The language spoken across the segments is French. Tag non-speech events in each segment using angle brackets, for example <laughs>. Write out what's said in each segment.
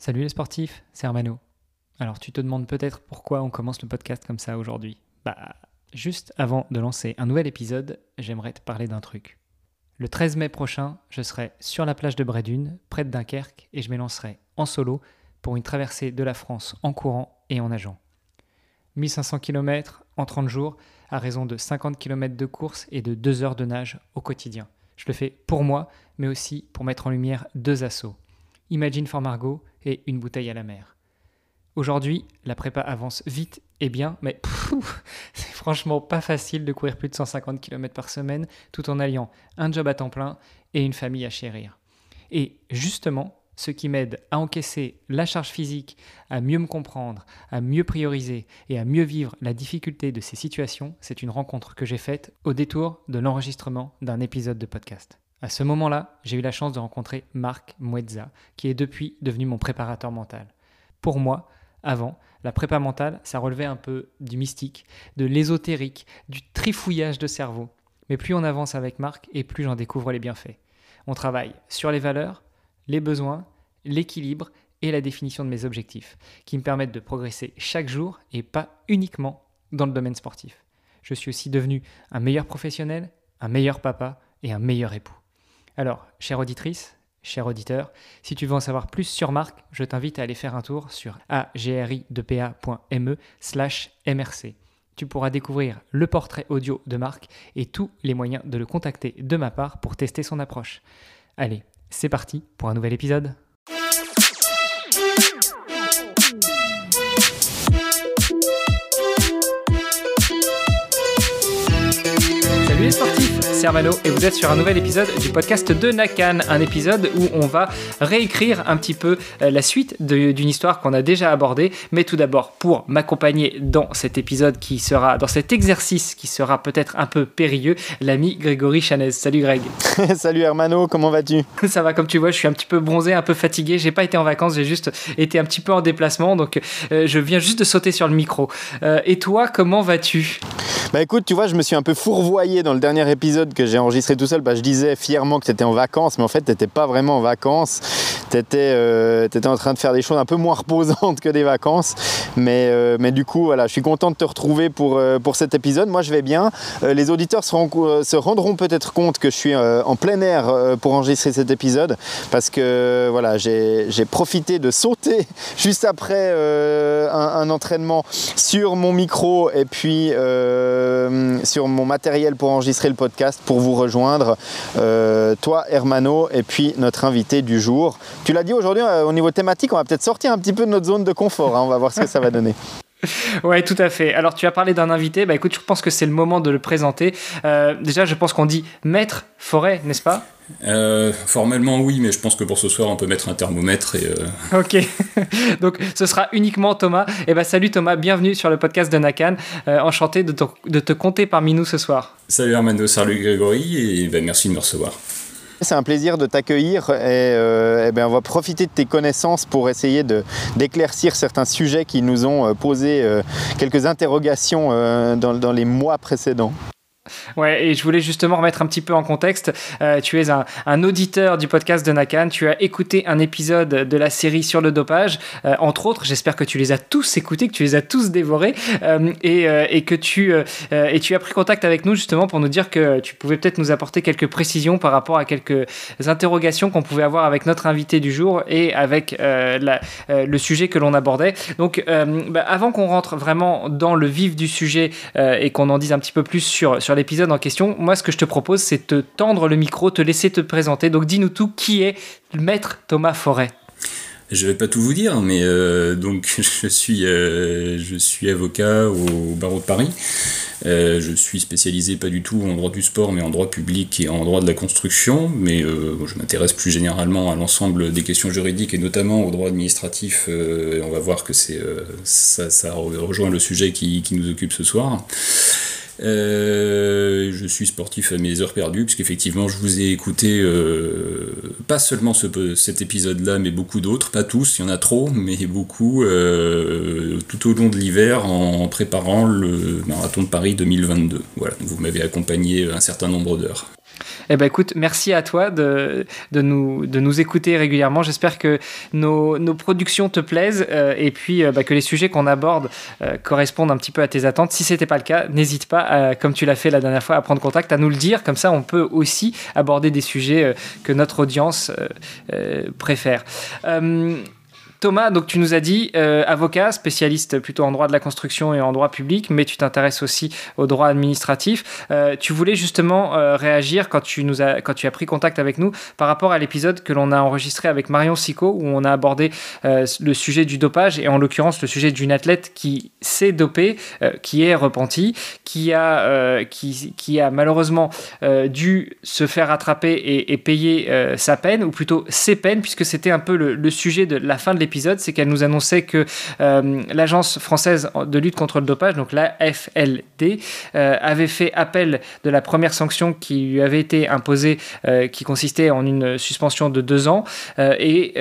Salut les sportifs, c'est Hermano. Alors tu te demandes peut-être pourquoi on commence le podcast comme ça aujourd'hui. Bah, juste avant de lancer un nouvel épisode, j'aimerais te parler d'un truc. Le 13 mai prochain, je serai sur la plage de Brédune, près de Dunkerque, et je m'élancerai en solo pour une traversée de la France en courant et en nageant. 1500 km en 30 jours, à raison de 50 km de course et de 2 heures de nage au quotidien. Je le fais pour moi, mais aussi pour mettre en lumière deux assauts. Imagine for Margot et une bouteille à la mer. Aujourd'hui, la prépa avance vite et bien, mais <laughs> c'est franchement pas facile de courir plus de 150 km par semaine tout en alliant un job à temps plein et une famille à chérir. Et justement, ce qui m'aide à encaisser la charge physique, à mieux me comprendre, à mieux prioriser et à mieux vivre la difficulté de ces situations, c'est une rencontre que j'ai faite au détour de l'enregistrement d'un épisode de podcast. À ce moment-là, j'ai eu la chance de rencontrer Marc Muezza, qui est depuis devenu mon préparateur mental. Pour moi, avant, la prépa mentale, ça relevait un peu du mystique, de l'ésotérique, du trifouillage de cerveau. Mais plus on avance avec Marc et plus j'en découvre les bienfaits. On travaille sur les valeurs, les besoins, l'équilibre et la définition de mes objectifs, qui me permettent de progresser chaque jour et pas uniquement dans le domaine sportif. Je suis aussi devenu un meilleur professionnel, un meilleur papa et un meilleur époux. Alors, chère auditrice, cher auditeur, si tu veux en savoir plus sur Marc, je t'invite à aller faire un tour sur agri2pa.me slash mrc. Tu pourras découvrir le portrait audio de Marc et tous les moyens de le contacter de ma part pour tester son approche. Allez, c'est parti pour un nouvel épisode. Armano et vous êtes sur un nouvel épisode du podcast de Nakan, un épisode où on va réécrire un petit peu euh, la suite d'une histoire qu'on a déjà abordée. Mais tout d'abord, pour m'accompagner dans cet épisode qui sera, dans cet exercice qui sera peut-être un peu périlleux, l'ami Grégory Chanez. Salut Greg. <laughs> <laughs> Salut Hermano, comment vas-tu? Ça va, comme tu vois, je suis un petit peu bronzé, un peu fatigué. J'ai pas été en vacances, j'ai juste été un petit peu en déplacement, donc euh, je viens juste de sauter sur le micro. Euh, et toi, comment vas-tu? Bah écoute, tu vois, je me suis un peu fourvoyé dans le dernier épisode que j'ai enregistré tout seul, bah, je disais fièrement que tu étais en vacances, mais en fait, tu n'étais pas vraiment en vacances. Tu étais, euh, en train de faire des choses un peu moins reposantes que des vacances. Mais, euh, mais du coup, voilà, je suis content de te retrouver pour, euh, pour cet épisode. Moi, je vais bien. les auditeurs se, rendront peut-être compte que je suis en plein air pour enregistrer cet épisode parce que voilà, j'ai profité de sauter <laughs> juste après un, entraînement sur mon micro et puis sur mon matériel pour enregistrer le podcast pour vous rejoindre, euh, toi Hermano et puis notre invité du jour. Tu l'as dit aujourd'hui euh, au niveau thématique, on va peut-être sortir un petit peu de notre zone de confort, hein. on va voir ce que ça va donner. Ouais, tout à fait. Alors, tu as parlé d'un invité. Bah, écoute, je pense que c'est le moment de le présenter. Euh, déjà, je pense qu'on dit maître forêt, n'est-ce pas? Euh, formellement oui, mais je pense que pour ce soir on peut mettre un thermomètre et. Euh... Ok, <laughs> donc ce sera uniquement Thomas. Et eh ben salut Thomas, bienvenue sur le podcast de Nakan. Euh, enchanté de te, de te, compter parmi nous ce soir. Salut Armando, salut Grégory et ben, merci de me recevoir. C'est un plaisir de t'accueillir et, euh, eh ben, on va profiter de tes connaissances pour essayer d'éclaircir certains sujets qui nous ont euh, posé euh, quelques interrogations dans, dans les mois précédents. Ouais, et je voulais justement remettre un petit peu en contexte. Euh, tu es un, auditeur du podcast de Nakan. Tu as écouté un épisode de la série sur le dopage, euh, entre autres. J'espère que tu les as tous écoutés, que tu les as tous dévorés, euh, et, que tu as pris contact avec nous justement pour nous dire que tu pouvais peut-être nous apporter quelques précisions par rapport à quelques interrogations qu'on pouvait avoir avec notre invité du jour et avec le sujet que l'on abordait. Donc, bah, avant qu'on rentre vraiment dans le vif du sujet et qu'on en dise un petit peu plus sur sur l'épisode en question, moi ce que je te propose c'est te tendre le micro, te laisser te présenter. Donc dis-nous tout, qui est le maître Thomas Forêt? Je vais pas tout vous dire, mais euh, donc <laughs> je suis, euh, je suis avocat au barreau de Paris. Euh, je suis spécialisé pas du tout en droit du sport, mais en droit public et en droit de la construction. Mais je m'intéresse plus généralement à l'ensemble des questions juridiques et notamment au droit administratif. on va voir que ça, rejoint le sujet qui nous occupe ce soir. Euh, je suis sportif à mes heures perdues, puisqu'effectivement, je vous ai écouté euh, pas seulement ce, cet épisode-là, mais beaucoup d'autres, pas tous, il y en a trop, mais beaucoup, euh, tout au long de l'hiver, en préparant le marathon de Paris 2022. Voilà, vous m'avez accompagné un certain nombre d'heures. Eh ben écoute, merci à toi de, nous, écouter régulièrement. J'espère que nos, productions te plaisent euh, et puis bah, que les sujets qu'on aborde correspondent un petit peu à tes attentes. Si ce n'était pas le cas, n'hésite pas, comme tu l'as fait la dernière fois, à prendre contact, à nous le dire. Comme ça, on peut aussi aborder des sujets que notre audience préfère. Thomas, donc tu nous as dit euh, avocat, spécialiste plutôt en droit de la construction et en droit public, mais tu t'intéresses aussi au droit administratif. Euh, tu voulais justement euh, réagir quand tu, nous as, quand tu as pris contact avec nous par rapport à l'épisode que l'on a enregistré avec Marion Sico, où on a abordé le sujet du dopage et en l'occurrence le sujet d'une athlète qui s'est dopée, qui est repentie, qui a, qui, a malheureusement dû se faire attraper et, payer sa peine, ou plutôt ses peines, puisque c'était un peu le sujet de la fin de l'épisode c'est qu'elle nous annonçait que euh, l'agence française de lutte contre le dopage, donc la FLD, euh, avait fait appel de la première sanction qui lui avait été imposée, euh, qui consistait en une suspension de deux ans. et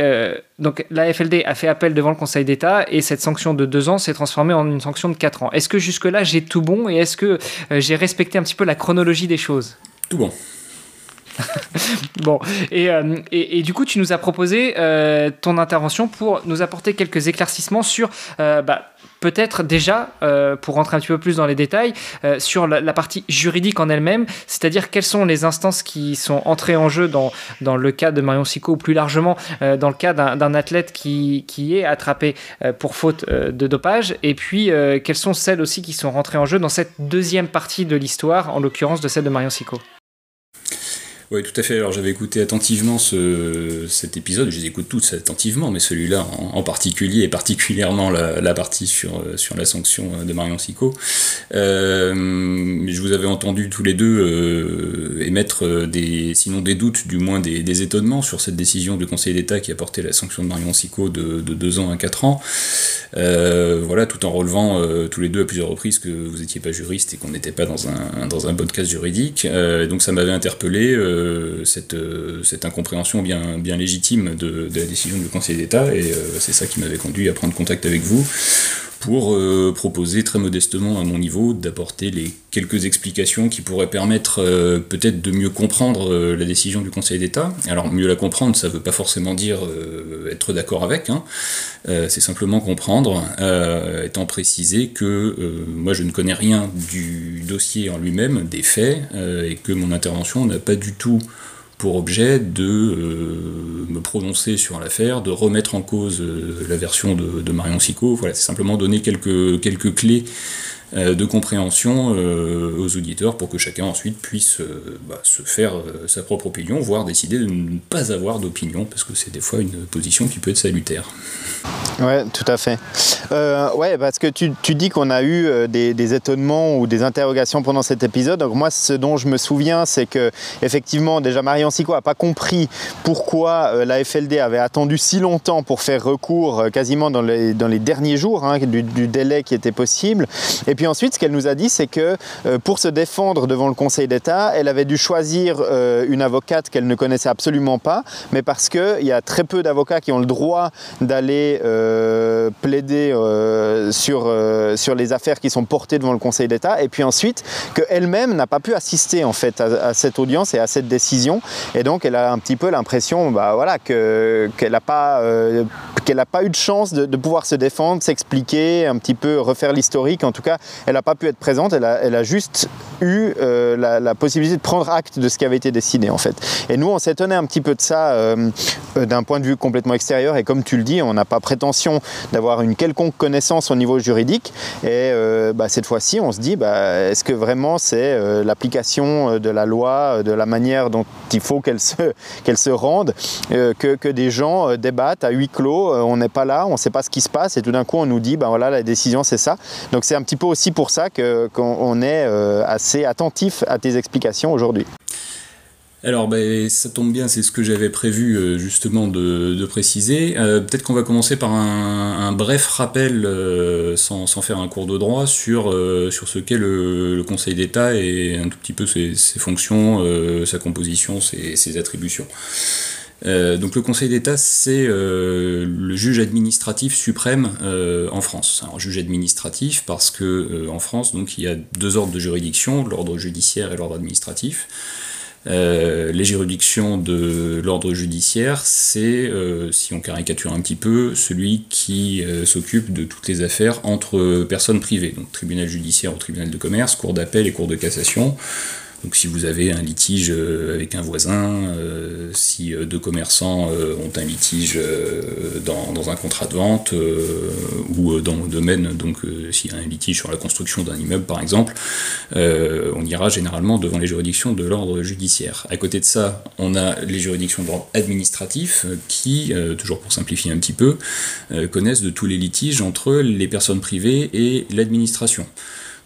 donc la FLD a fait appel devant le Conseil d'État et cette sanction de deux ans s'est transformée en une sanction de quatre ans. Est-ce que jusque-là j'ai tout bon et est-ce que j'ai respecté un petit peu la chronologie des choses? Tout bon. <laughs> bon, euh, et, et, du coup, tu nous as proposé euh, ton intervention pour nous apporter quelques éclaircissements sur, euh, bah, peut-être déjà, pour rentrer un petit peu plus dans les détails, sur la, partie juridique en elle-même, c'est-à-dire quelles sont les instances qui sont entrées en jeu dans, dans le cas de Marion Sico, ou plus largement dans le cas d'un athlète qui, qui, est attrapé pour faute de dopage, et puis quelles sont celles aussi qui sont rentrées en jeu dans cette deuxième partie de l'histoire, en l'occurrence de celle de Marion Sico. Oui, tout à fait. Alors j'avais écouté attentivement ce, cet épisode, je les écoute tous attentivement, mais celui-là en, particulier, et particulièrement la, partie sur, sur la sanction de Marion Sico. Euh, je vous avais entendu tous les deux euh, émettre des, sinon des doutes, du moins des, étonnements sur cette décision du Conseil d'État qui a porté la sanction de Marion Sico de, de 2 ans à 4 ans. Euh, voilà, tout en relevant euh, tous les deux à plusieurs reprises que vous n'étiez pas juriste et qu'on n'était pas dans un, dans un podcast juridique. Euh, donc ça m'avait interpellé cette, cette incompréhension bien, légitime de, de la décision du Conseil d'État et c'est ça qui m'avait conduit à prendre contact avec vous pour euh, proposer très modestement à mon niveau d'apporter les quelques explications qui pourraient permettre euh, peut-être de mieux comprendre euh, la décision du Conseil d'État. Alors mieux la comprendre, ça ne veut pas forcément dire être d'accord avec, hein. c'est simplement comprendre, étant précisé que moi je ne connais rien du dossier en lui-même, des faits, et que mon intervention n'a pas du tout pour objet de euh, me prononcer sur l'affaire, de remettre en cause euh, la version de, de Marion Sico. Voilà, c'est simplement donner quelques, quelques clés de compréhension euh, aux auditeurs pour que chacun ensuite puisse euh, bah, se faire sa propre opinion, voire décider de ne pas avoir d'opinion, parce que c'est des fois une position qui peut être salutaire. Ouais, tout à fait. ouais, parce que tu, tu dis qu'on a eu des, étonnements ou des interrogations pendant cet épisode. Donc moi, ce dont je me souviens, c'est que effectivement, déjà Marion Sico a pas compris pourquoi la FLD avait attendu si longtemps pour faire recours, quasiment dans les, dans les derniers jours hein, du, délai qui était possible. Puis ensuite, ce qu'elle nous a dit, c'est que euh, pour se défendre devant le Conseil d'État, elle avait dû choisir euh, une avocate qu'elle ne connaissait absolument pas, mais parce qu'il y a très peu d'avocats qui ont le droit d'aller euh, plaider sur, sur les affaires qui sont portées devant le Conseil d'État. Et puis ensuite, qu'elle-même n'a pas pu assister en fait à, cette audience et à cette décision. Et donc, elle a un petit peu l'impression bah, voilà, qu'elle n'a pas, qu'elle pas eu de chance de pouvoir se défendre, s'expliquer, un petit peu refaire l'historique. En tout cas, elle n'a pas pu être présente, elle a, juste eu euh, la, possibilité de prendre acte de ce qui avait été décidé en fait. Et nous, on s'étonnait un petit peu de ça euh, euh, d'un point de vue complètement extérieur. Et comme tu le dis, on n'a pas prétention d'avoir une quelconque connaissance au niveau juridique. Et bah, cette fois-ci, on se dit, bah, est-ce que vraiment c'est l'application de la loi, de la manière dont il faut qu'elle se, <laughs> qu'elle se rende, que, que, des gens débattent à huis clos, on n'est pas là, on ne sait pas ce qui se passe, et tout d'un coup on nous dit, bah, voilà, la décision c'est ça. Donc c'est un petit peu aussi pour ça qu'on est euh, assez attentif à tes explications aujourd'hui. Alors ben, ça tombe bien, c'est ce que j'avais prévu euh, justement de, préciser. Euh, peut-être qu'on va commencer par un, bref rappel, sans, faire un cours de droit, sur, sur ce qu'est le, Conseil d'État et un tout petit peu ses, fonctions, sa composition, ses attributions. Euh, donc le Conseil d'État, c'est euh, le juge administratif suprême euh, en France. Alors juge administratif parce que en France, donc il y a deux ordres de juridiction, l'ordre judiciaire et l'ordre administratif. les juridictions de l'ordre judiciaire, c'est, si on caricature un petit peu, celui qui s'occupe de toutes les affaires entre personnes privées, donc tribunal judiciaire ou tribunal de commerce, cour d'appel et cour de cassation. Donc si vous avez un litige euh, avec un voisin, euh, si euh, deux commerçants ont un litige dans, un contrat de vente ou dans le domaine, donc s'il y a un litige sur la construction d'un immeuble par exemple, on ira généralement devant les juridictions de l'ordre judiciaire. À côté de ça, on a les juridictions d'ordre administratif qui, toujours pour simplifier un petit peu, connaissent de tous les litiges entre les personnes privées et l'administration.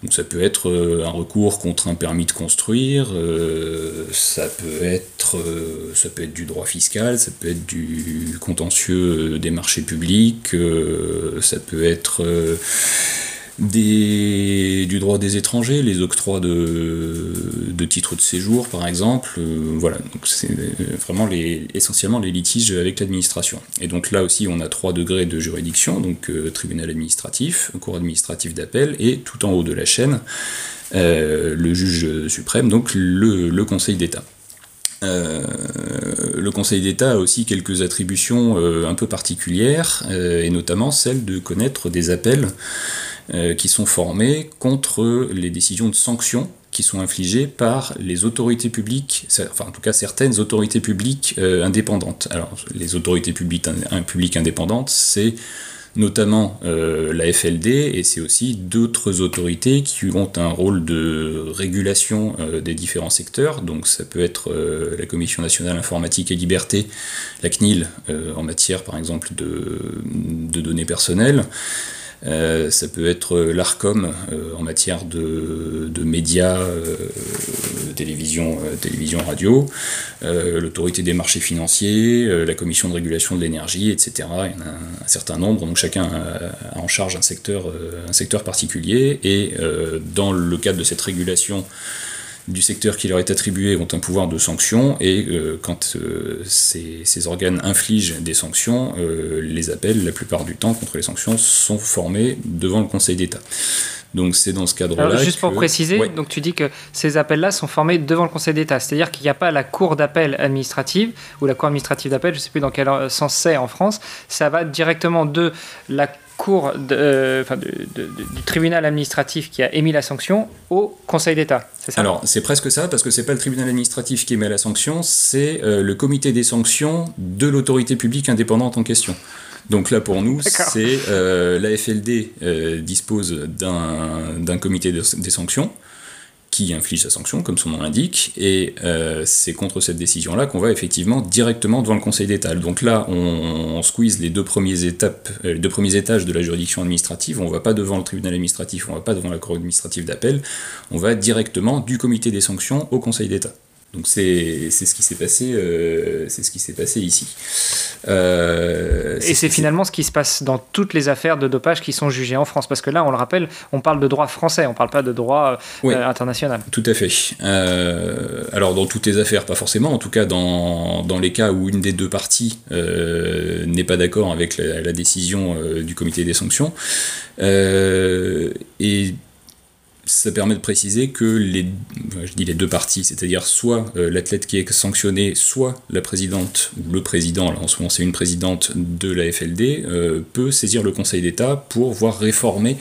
Donc ça peut être euh, un recours contre un permis de construire, euh, ça, peut être, euh, ça peut être du droit fiscal, ça peut être du contentieux des marchés publics, ça peut être du droit des étrangers, les octrois de, titres de séjour par exemple. Euh, voilà, c'est vraiment les, essentiellement les litiges avec l'administration. Et donc là aussi on a trois degrés de juridiction, donc euh, tribunal administratif, cour administratif d'appel et tout en haut de la chaîne, euh, le juge suprême, donc le, Conseil d'État. le Conseil d'État a aussi quelques attributions un peu particulières, et notamment celle de connaître des appels euh, qui sont formés contre les décisions de sanctions qui sont infligées par les autorités publiques, enfin en tout cas certaines autorités publiques euh, indépendantes. Alors les autorités publiques, indépendantes, c'est notamment euh, la FLD et c'est aussi d'autres autorités qui ont un rôle de régulation des différents secteurs. Donc ça peut être la Commission nationale informatique et liberté, la CNIL, en matière par exemple de données personnelles. Euh, ça peut être l'ARCOM euh, en matière de, médias, euh, télévision, télévision, radio, l'autorité des marchés financiers, la commission de régulation de l'énergie, etc. Il y en a un, certain nombre, donc chacun a, en charge un secteur, un secteur particulier, et dans le cadre de cette régulation, du secteur qui leur est attribué ont un pouvoir de sanction et euh, quand euh, ces, organes infligent des sanctions, euh, les appels, la plupart du temps, contre les sanctions, sont formés devant le Conseil d'État. Donc c'est dans ce cadre-là. Juste pour préciser, donc tu dis que ces appels-là sont formés devant le Conseil d'État, c'est-à-dire qu'il n'y a pas la cour d'appel administrative ou la cour administrative d'appel, je ne sais plus dans quel sens c'est en France, ça va directement de la cour de, euh, du tribunal administratif qui a émis la sanction au Conseil d'État. C'est ça? Alors, c'est presque ça, parce que c'est pas le tribunal administratif qui émet la sanction, c'est euh, le comité des sanctions de l'autorité publique indépendante en question. Donc là, pour nous, c'est euh, la FLD dispose d'un comité des sanctions qui inflige sa sanction, comme son nom l'indique, et euh, c'est contre cette décision-là qu'on va effectivement directement devant le Conseil d'État. Donc là, on, squeeze les deux, premiers étapes, euh, les deux premiers étages de la juridiction administrative, on ne va pas devant le tribunal administratif, on ne va pas devant la Cour administrative d'appel, on va directement du comité des sanctions au Conseil d'État. Donc c'est ce qui s'est passé, euh, c'est ce qui s'est passé ici. Euh, et c'est finalement ce qui se passe dans toutes les affaires de dopage qui sont jugées en France, parce que là, on le rappelle, on parle de droit français, on ne parle pas de droit euh, international. Tout à fait. alors dans toutes les affaires, pas forcément. En tout cas, dans, dans les cas où une des deux parties n'est pas d'accord avec la, la décision du comité des sanctions. et ça permet de préciser que les, je dis les deux parties, c'est-à-dire soit euh, l'athlète qui est sanctionné, soit la présidente ou le président, en ce moment c'est une présidente de la FLD, euh, peut saisir le Conseil d'État pour voir réformer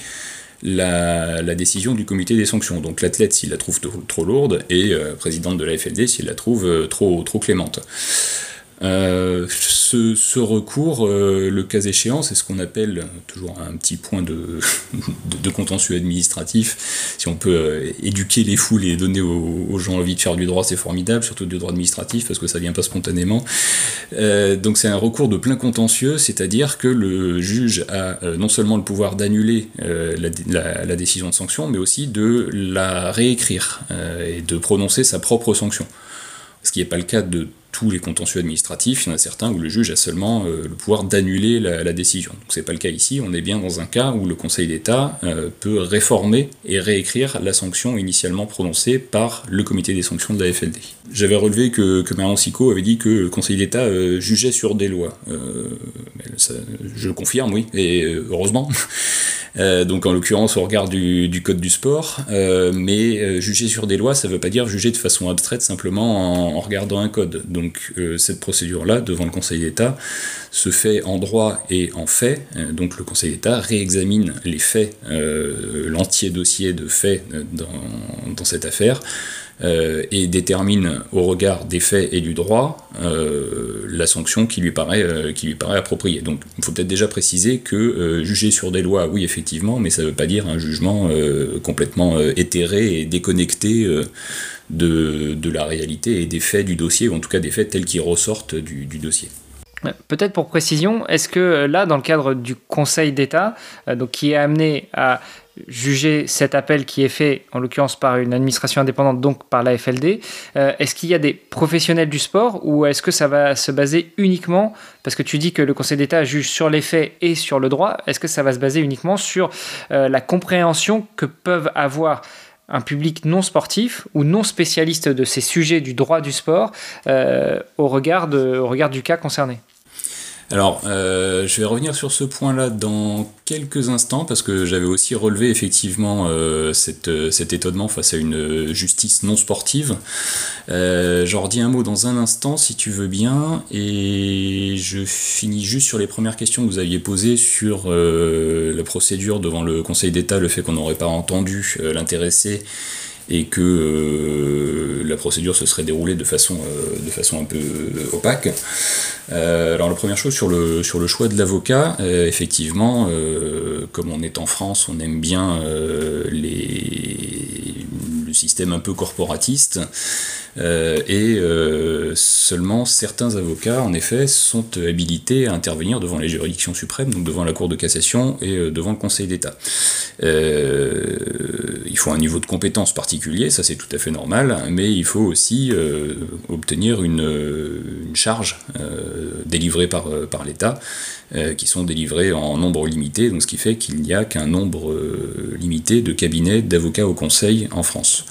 la, décision du comité des sanctions. Donc l'athlète s'il la trouve trop, lourde et euh, présidente de la FLD s'il la trouve trop, trop clémente. Euh, ce, recours, euh, le cas échéant, c'est ce qu'on appelle toujours un petit point de, <laughs> contentieux administratif. Si on peut euh, éduquer les foules et donner aux, gens envie de faire du droit, c'est formidable, surtout du droit administratif, parce que ça vient pas spontanément. donc c'est un recours de plein contentieux, c'est-à-dire que le juge a non seulement le pouvoir d'annuler la, la, décision de sanction, mais aussi de la réécrire et de prononcer sa propre sanction. Ce qui n'est pas le cas de tous les contentieux administratifs, il y en a certains où le juge a seulement euh, le pouvoir d'annuler la, décision. Donc c'est pas le cas ici, on est bien dans un cas où le Conseil d'État euh, peut réformer et réécrire la sanction initialement prononcée par le comité des sanctions de la FLD. J'avais relevé que, que Marion Sico avait dit que le Conseil d'État euh, jugeait sur des lois. je confirme, oui, et heureusement. <laughs> donc en l'occurrence au regard du, code du sport, mais juger sur des lois, ça ne veut pas dire juger de façon abstraite simplement en, regardant un code. Cette procédure-là, devant le Conseil d'État, se fait en droit et en fait. donc le Conseil d'État réexamine les faits, l'entier dossier de faits dans, cette affaire. Euh, et détermine au regard des faits et du droit euh, la sanction qui lui paraît, euh, qui lui paraît appropriée. Donc il faut peut-être déjà préciser que juger sur des lois, oui effectivement, mais ça ne veut pas dire un jugement complètement éthéré et déconnecté de, de, la réalité et des faits du dossier, ou en tout cas des faits tels qu'ils ressortent du, du dossier. Peut-être pour précision, est-ce que là, dans le cadre du Conseil d'État, donc qui est amené à juger cet appel qui est fait, en l'occurrence par une administration indépendante, donc par la FLD, euh, est-ce qu'il y a des professionnels du sport ou est-ce que ça va se baser uniquement, parce que tu dis que le Conseil d'État juge sur les faits et sur le droit, est-ce que ça va se baser uniquement sur euh, la compréhension que peuvent avoir un public non sportif ou non spécialiste de ces sujets du droit du sport euh, au, regard au regard du cas concerné alors, euh, je vais revenir sur ce point-là dans quelques instants parce que j'avais aussi relevé effectivement euh, euh, cet étonnement face à une justice non sportive. J'en redis un mot dans un instant si tu veux bien et je finis juste sur les premières questions que vous aviez posées sur la procédure devant le Conseil d'État, le fait qu'on n'aurait pas entendu l'intéressé et que euh, la procédure se serait déroulée de façon, euh, de façon un peu opaque. Euh, alors la première chose sur le, sur le choix de l'avocat, effectivement, comme on est en France, on aime bien les, système un peu corporatiste. Euh, et euh, seulement certains avocats, en effet, sont habilités à intervenir devant les juridictions suprêmes, donc devant la Cour de cassation et euh, devant le Conseil d'État. il faut un niveau de compétence particulier, ça c'est tout à fait normal, mais il faut aussi obtenir une, une charge délivrée par, par l'État, qui sont délivrées en nombre limité, donc ce qui fait qu'il n'y a qu'un nombre limité de cabinets d'avocats au Conseil en France.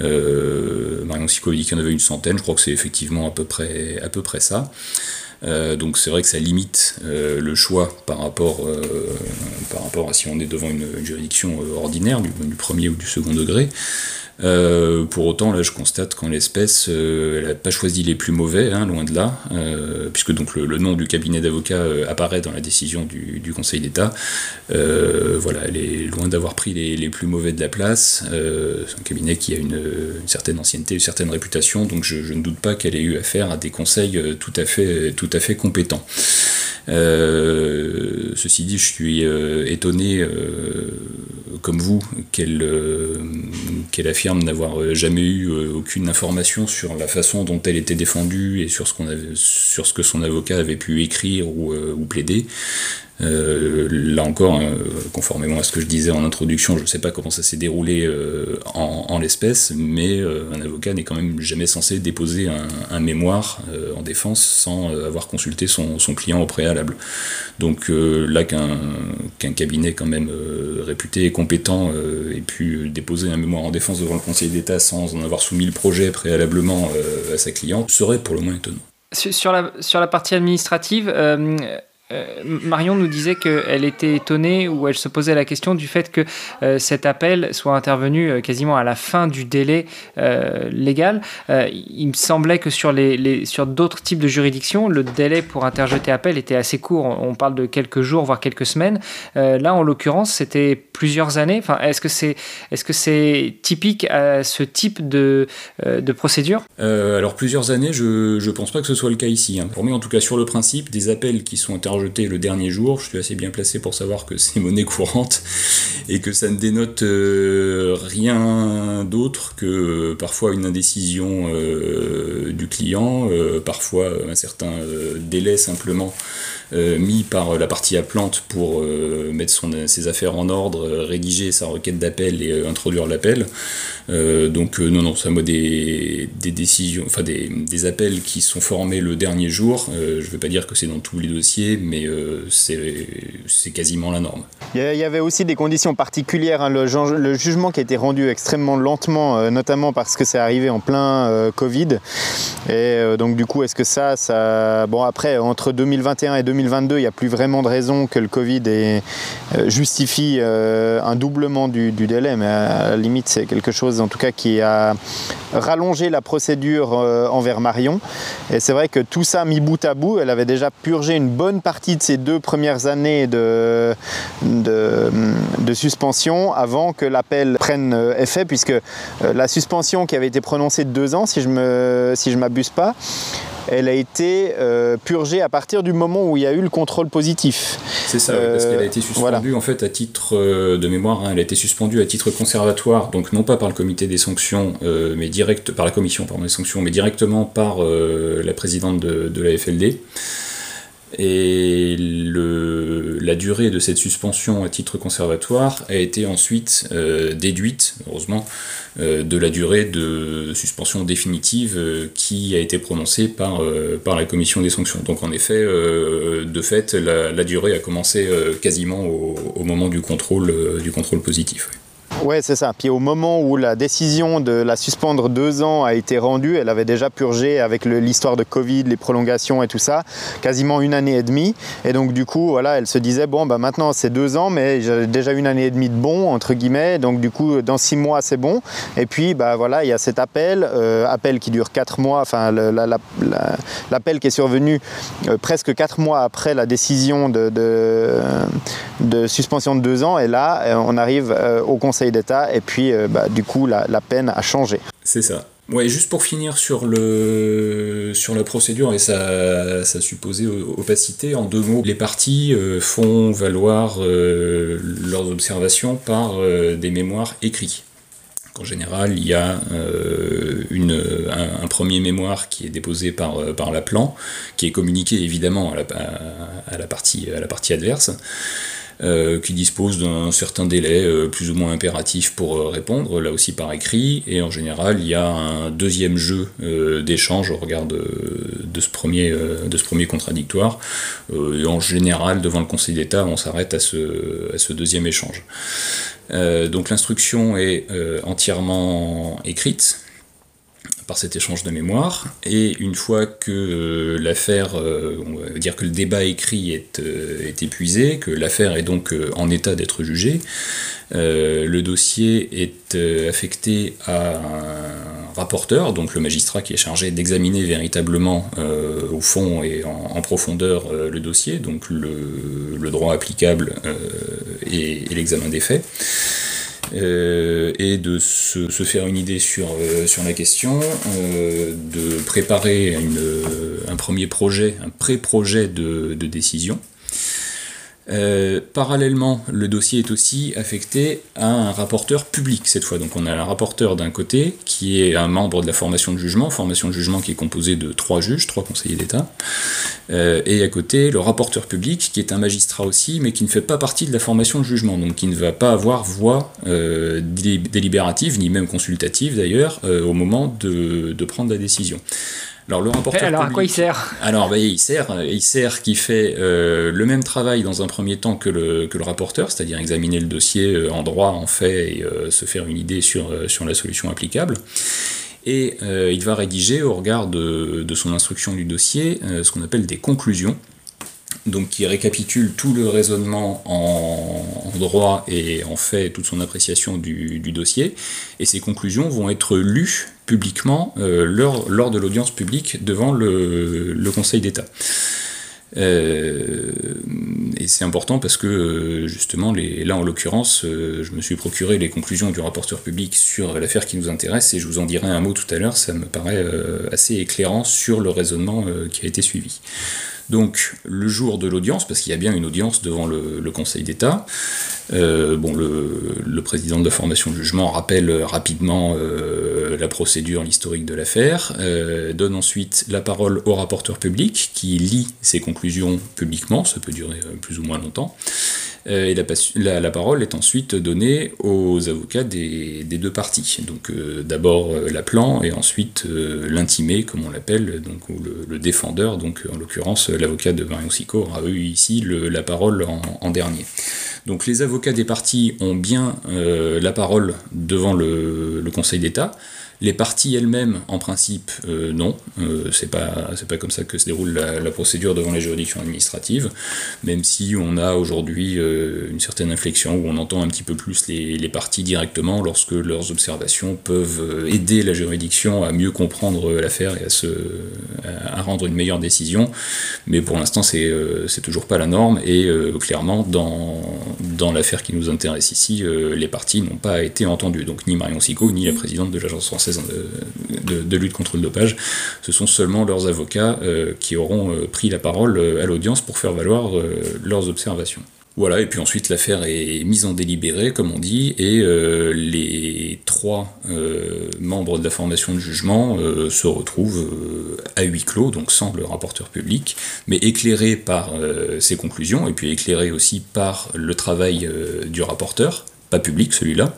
Euh, Marion Sicovic en avait une centaine, je crois que c'est effectivement à peu près, à peu près ça. Euh, donc c'est vrai que ça limite euh, le choix par rapport, par rapport à si on est devant une, juridiction ordinaire, du, premier ou du second degré. Euh, pour autant, là, je constate qu'en l'espèce, euh, elle n'a pas choisi les plus mauvais, hein, loin de là, euh, puisque donc le, nom du cabinet d'avocats apparaît dans la décision du, Conseil d'État. voilà, elle est loin d'avoir pris les, plus mauvais de la place. c'est un cabinet qui a une, certaine ancienneté, une certaine réputation, donc je, ne doute pas qu'elle ait eu affaire à des conseils tout à fait, compétents. ceci dit, je suis étonné, comme vous, qu'elle qu'elle affirme n'avoir euh, jamais eu euh, aucune information sur la façon dont elle était défendue et sur ce, que son avocat avait pu écrire ou, euh, ou plaider. Euh, là encore, hein, conformément à ce que je disais en introduction, je ne sais pas comment ça s'est déroulé euh, en, l'espèce, mais euh, un avocat n'est quand même jamais censé déposer un, mémoire en défense sans avoir consulté son, client au préalable. Donc là qu'un cabinet quand même réputé et compétent ait pu déposer un mémoire en défense devant le Conseil d'État sans en avoir soumis le projet préalablement à sa cliente serait pour le moins étonnant. Sur la, sur la partie administrative, euh, Marion nous disait qu'elle était étonnée ou elle se posait la question du fait que euh, cet appel soit intervenu euh, quasiment à la fin du délai légal. il me semblait que sur, les, sur d'autres types de juridictions, le délai pour interjeter appel était assez court. On parle de quelques jours, voire quelques semaines. là, en l'occurrence, c'était plusieurs années. Enfin, est-ce que c'est est-ce que c'est typique à ce type de, de procédure? Alors plusieurs années, je ne pense pas que ce soit le cas ici. Hein. Pour moi, en tout cas, sur le principe, des appels qui sont interjetés le dernier jour. Je suis assez bien placé pour savoir que c'est monnaie courante et que ça ne dénote euh, rien d'autre que euh, parfois une indécision euh, du client, parfois un certain délai simplement mis par la partie appelante pour mettre son, ses affaires en ordre, rédiger sa requête d'appel et introduire l'appel. donc non, non, ça moi des, décisions, enfin des, des, appels qui sont formés le dernier jour. je ne veux pas dire que c'est dans tous les dossiers, mais c'est quasiment la norme. Il y avait aussi des conditions particulières. Hein. Le, le, jugement qui a été rendu extrêmement lentement, notamment parce que c'est arrivé en plein Covid. Et donc du coup, est-ce que ça, ça... Bon après, entre 2021 et 2022, il n'y a plus vraiment de raison que le Covid ait, justifie un doublement du, délai, mais à la limite, c'est quelque chose en tout cas qui a rallongé la procédure envers Marion. Et c'est vrai que tout ça mis bout à bout, elle avait déjà purgé une bonne partie de ses deux premières années de, suspension avant que l'appel prenne effet, puisque euh, la suspension qui avait été prononcée de deux ans, si je ne m'abuse pas, elle a été euh, purgée à partir du moment où il y a eu le contrôle positif. C'est ça, parce qu'elle a été euh, suspendue en fait à titre euh, de mémoire, hein, elle a été suspendue à titre conservatoire, donc non pas par le comité des sanctions, mais direct par la commission pardon, des sanctions, mais directement par la présidente de, de la FLD. Et le, la durée de cette suspension à titre conservatoire a été ensuite euh, déduite, heureusement, euh, de la durée de suspension définitive euh, qui a été prononcée par, la commission des sanctions. Donc en effet, de fait, la, durée a commencé quasiment au, au, moment du contrôle, du contrôle positif. Ouais, c'est ça. Puis au moment où la décision de la suspendre deux ans a été rendue, elle avait déjà purgé avec l'histoire de Covid, les prolongations et tout ça, quasiment une année et demie. Et donc du coup, voilà, elle se disait bon, bah maintenant c'est deux ans, mais j'ai déjà une année et demie de bon entre guillemets. Donc du coup, dans six mois c'est bon. Et puis bah voilà, il y a cet appel, euh, appel qui dure quatre mois. Enfin, l'appel qui est survenu euh, presque quatre mois après la décision de, suspension de deux ans. Et là, euh, on arrive au Conseil d'État et puis euh, bah, du coup la, peine a changé. C'est ça. Ouais, juste pour finir sur, le, sur la procédure et sa, supposée opacité, en deux mots, les partis euh, font valoir euh, leurs observations par des mémoires écrits. En général, il y a un, premier mémoire qui est déposé par, par l'appelant, qui est communiqué évidemment à la, partie, à la partie adverse. Euh, qui dispose d'un certain délai euh, plus ou moins impératif pour euh, répondre, là aussi par écrit, et en général il y a un deuxième jeu d'échange au regard de, ce premier, de ce premier contradictoire, et en général devant le Conseil d'État on s'arrête à ce, à ce deuxième échange. donc l'instruction est entièrement écrite, par cet échange de mémoire. Et une fois que euh, l'affaire, euh, on va dire que le débat écrit est, euh, est épuisé, que l'affaire est donc en état d'être jugée, le dossier est affecté à un rapporteur, donc le magistrat qui est chargé d'examiner véritablement au fond et en, profondeur le dossier, donc le, droit applicable et l'examen des faits. Euh, et de se, faire une idée sur, euh, sur la question, euh, de préparer un premier projet, un pré-projet de, décision, euh, parallèlement, le dossier est aussi affecté à un rapporteur public cette fois. Donc on a un rapporteur d'un côté qui est un membre de la formation de jugement, formation de jugement qui est composée de trois juges, trois conseillers d'État, euh, et à côté le rapporteur public qui est un magistrat aussi, mais qui ne fait pas partie de la formation de jugement, donc qui ne va pas avoir voix euh, délibérative ni même consultative d'ailleurs au moment de, de prendre la décision. Alors le rapporteur. Alors à quoi il sert Alors bah, il sert, il sert qui fait euh, le même travail dans un premier temps que le, que le rapporteur, c'est-à-dire examiner le dossier euh, en droit, en fait, et euh, se faire une idée sur, sur la solution applicable. Et il va rédiger au regard de, de son instruction du dossier ce qu'on appelle des conclusions donc qui récapitule tout le raisonnement en, droit et en fait toute son appréciation du, dossier, et ces conclusions vont être lues publiquement euh, lors, de l'audience publique devant le, Conseil d'État. Euh, et c'est important parce que euh, justement, là en l'occurrence, je me suis procuré les conclusions du rapporteur public sur l'affaire qui nous intéresse et je vous en dirai un mot tout à l'heure, ça me paraît assez éclairant sur le raisonnement qui a été suivi. Donc le jour de l'audience, parce qu'il y a bien une audience devant le, Conseil d'État, euh, le, président de la formation de jugement rappelle rapidement euh, la procédure, l'historique de l'affaire, euh, donne ensuite la parole au rapporteur public qui lit ses conclusions publiquement, ça peut durer plus ou moins longtemps. Et la, la, parole est ensuite donnée aux avocats des, des deux parties. Donc d'abord l'appelant et ensuite l'intimé, comme on l'appelle, donc ou le, défendeur. Donc en l'occurrence l'avocat de Marion Sico aura eu ici le, la parole en dernier. Donc les avocats des parties ont bien euh, la parole devant le, le Conseil d'État. Les parties elles-mêmes, en principe, euh, non. Euh, c'est pas c'est pas comme ça que se déroule la, procédure devant les juridictions administratives. Même si on a aujourd'hui euh, une certaine inflexion où on entend un petit peu plus les, les parties directement lorsque leurs observations peuvent aider la juridiction à mieux comprendre l'affaire et à se à rendre une meilleure décision. Mais pour l'instant, c'est c'est toujours pas la norme et clairement dans dans l'affaire qui nous intéresse ici, les parties n'ont pas été entendues. Donc ni Marion Sico ni la présidente de l'agence française de, lutte contre le dopage, ce sont seulement leurs avocats euh, qui auront euh, pris la parole euh, à l'audience pour faire valoir leurs observations. Voilà, et puis ensuite l'affaire est mise en délibéré, comme on dit, et les trois membres de la formation de jugement se retrouvent à huis clos, donc sans le rapporteur public, mais éclairés par ses conclusions, et puis éclairés aussi par le travail du rapporteur, pas public celui-là.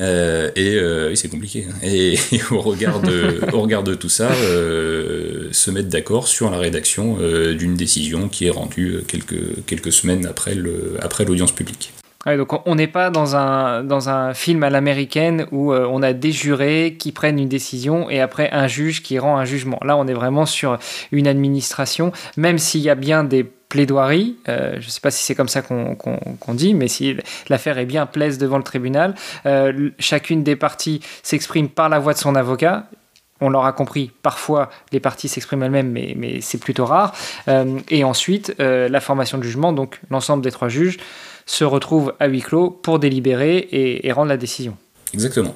Euh, et euh, c'est compliqué. Hein. Et, au, regard de, <laughs> au regard de tout ça, euh, se mettre d'accord sur la rédaction d'une décision qui est rendue quelques, quelques semaines après l'audience après publique. donc on n'est pas dans un, dans un film à l'américaine où on a des jurés qui prennent une décision et après un juge qui rend un jugement. Là, on est vraiment sur une administration, même s'il y a bien des plaidoirie, euh, je ne sais pas si c'est comme ça qu'on dit, mais si l'affaire est bien plaise devant le tribunal, euh, chacune des parties s'exprime par la voix de son avocat. On l'aura compris, parfois les parties s'expriment elles-mêmes, mais, c'est plutôt rare. Euh, et ensuite, la formation de jugement, donc l'ensemble des trois juges, se retrouvent à huis clos pour délibérer et rendre la décision. Exactement.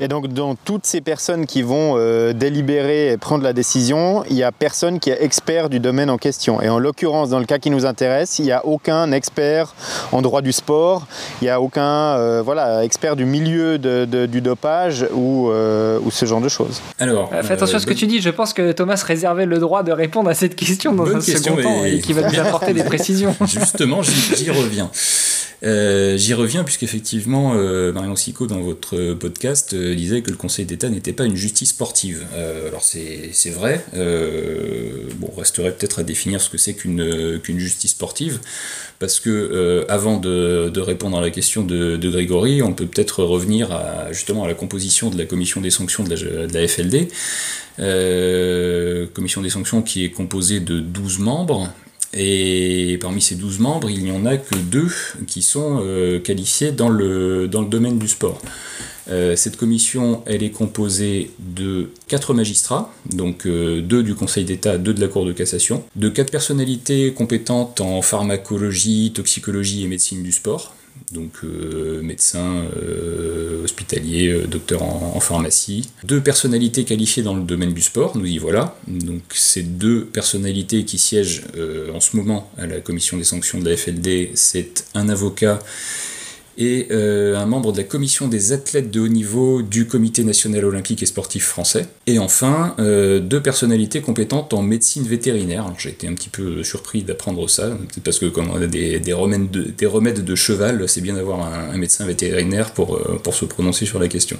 Et donc dans toutes ces personnes qui vont euh, délibérer et prendre la décision, il n'y a personne qui est expert du domaine en question. Et en l'occurrence, dans le cas qui nous intéresse, il n'y a aucun expert en droit du sport, il n'y a aucun euh, voilà, expert du milieu du dopage ou, euh, ou, ce genre de choses. Alors, fais attention à ce que tu dis, je pense que Thomas réservait le droit de répondre à cette question dans un second temps et, qui va nous <laughs> apporter des précisions. Justement, j'y reviens. Euh, j'y reviens puisqu'effectivement, euh, Marion Sico, dans votre podcast, euh, disait que le Conseil d'État n'était pas une justice sportive. alors c'est vrai, bon, resterait peut-être à définir ce que c'est qu'une qu'une justice sportive, parce que avant de, de, répondre à la question de, de Grégory, on peut peut-être revenir à, justement à la composition de la commission des sanctions de la, de la FLD. commission des sanctions qui est composée de 12 membres, et parmi ces 12 membres, il n'y en a que deux qui sont euh, qualifiés dans le, domaine du sport. Euh, cette commission, elle est composée de quatre magistrats, donc euh, deux du Conseil d'État, deux de la Cour de cassation, de quatre personnalités compétentes en pharmacologie, toxicologie et médecine du sport, donc euh, médecin euh, hospitalier, euh, docteur en, pharmacie. Deux personnalités qualifiées dans le domaine du sport, nous y voilà. Donc ces deux personnalités qui siègent en ce moment à la commission des sanctions de la FLD, c'est un avocat et euh, un membre de la commission des athlètes de haut niveau du Comité national olympique et sportif français. Et enfin, euh, deux personnalités compétentes en médecine vétérinaire. J'ai été un petit peu surpris d'apprendre ça, parce que quand on a des, des, remèdes, de, des remèdes de cheval, c'est bien d'avoir un, médecin vétérinaire pour, euh, pour se prononcer sur la question.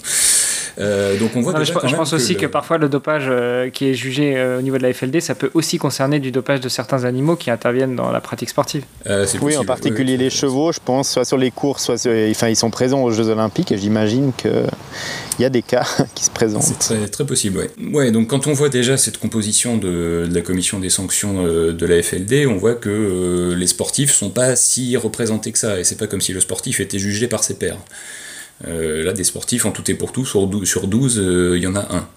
donc on voit je, pense aussi que, parfois le dopage qui est jugé au niveau de la FLD, ça peut aussi concerner du dopage de certains animaux qui interviennent dans la pratique sportive. oui, en particulier les chevaux, je pense, soit sur les courses, soit ils sont présents aux Jeux Olympiques et j'imagine qu'il y a des cas <laughs> qui se présentent. C'est très, possible, oui. Ouais, donc quand on voit déjà cette composition de, la commission des sanctions euh, de la FLD, on voit que euh, les sportifs sont pas si représentés que ça, et c'est pas comme si le sportif était jugé par ses pairs. Euh, là, des sportifs, en tout et pour tout, sur 12, sur 12 il y en a un.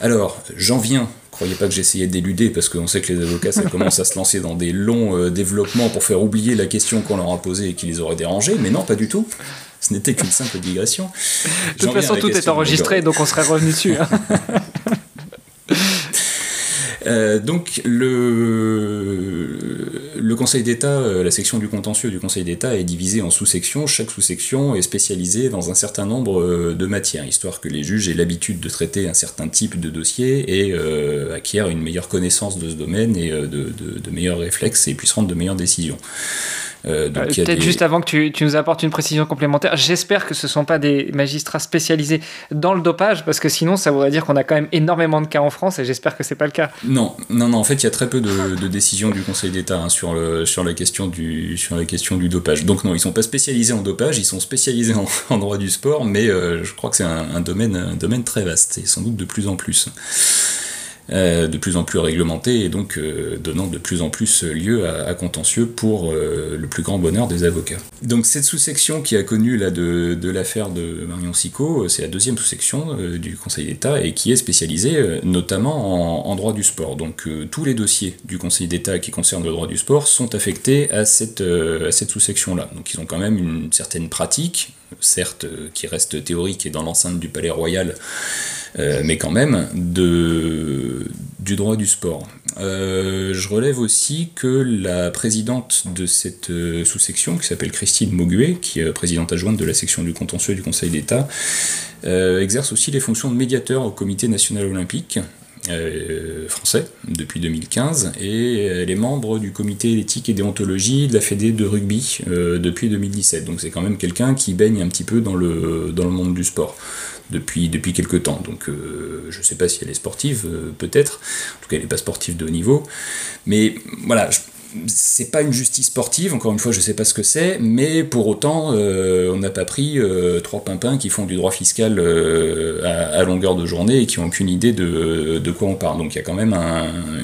Alors, j'en viens croyez pas que j'essayais d'éluder parce qu'on sait que les avocats ça commence à se lancer dans des longs euh, développements pour faire oublier la question qu'on leur a posée et qui les aurait dérangés, mais non, pas du tout. Ce n'était qu'une simple digression. De toute façon, tout est enregistré, donc on serait revenu dessus. Hein. <laughs> Euh, donc le, Conseil d'État, euh, la section du contentieux du Conseil d'État est divisée en sous-sections. Chaque sous-section est spécialisée dans un certain nombre euh, de matières, histoire que les juges aient l'habitude de traiter un certain type de dossier et acquièrent une meilleure connaissance de ce domaine et de, de, de meilleurs réflexes et puissent rendre de meilleures décisions. Peut-être juste avant que tu, tu, nous apportes une précision complémentaire, j'espère que ce ne sont pas des magistrats spécialisés dans le dopage, parce que sinon ça voudrait dire qu'on a quand même énormément de cas en France, et j'espère que ce n'est pas le cas. Non, non, non, en fait il y a très peu de, décisions du Conseil d'État hein, sur, le, sur, la question du, sur la question du dopage. Donc non, ils ne sont pas spécialisés en dopage, ils sont spécialisés en, <laughs> droit du sport, mais je crois que c'est un, un, domaine, un domaine très vaste, et sans doute de plus en plus. Euh, de plus en plus réglementé et donc euh, donnant de plus en plus lieu à, contentieux pour euh, le plus grand bonheur des avocats. Donc cette sous-section qui a connu là, de, l'affaire de Marion Sico, c'est la deuxième sous-section du Conseil d'État et qui est spécialisée notamment en, droit du sport. Donc tous les dossiers du Conseil d'État qui concernent le droit du sport sont affectés à cette, à cette sous-section-là. Donc ils ont quand même une certaine pratique, certes qui reste théorique et dans l'enceinte du Palais Royal, euh, mais quand même, du droit du sport. Euh, je relève aussi que la présidente de cette euh, sous-section, qui s'appelle Christine Mauguet, qui est présidente adjointe de la section du contentieux du Conseil d'État, exerce aussi les fonctions de médiateur au Comité national olympique. Français depuis 2015 et elle est membre du comité d'éthique et déontologie de la Fédé de rugby depuis 2017 donc c'est quand même quelqu'un qui baigne un petit peu dans le, dans le monde du sport depuis, depuis quelques temps. Donc euh, je ne sais pas si elle est sportive, euh, peut-être. En tout cas, elle n'est pas sportive de haut niveau. Mais voilà, c'est pas une justice sportive, encore une fois, je sais pas ce que c'est, mais pour autant, euh, on n'a pas pris trois pimpins qui font du droit fiscal à, longueur de journée et qui n'ont aucune idée de, quoi on parle. Donc il y a quand même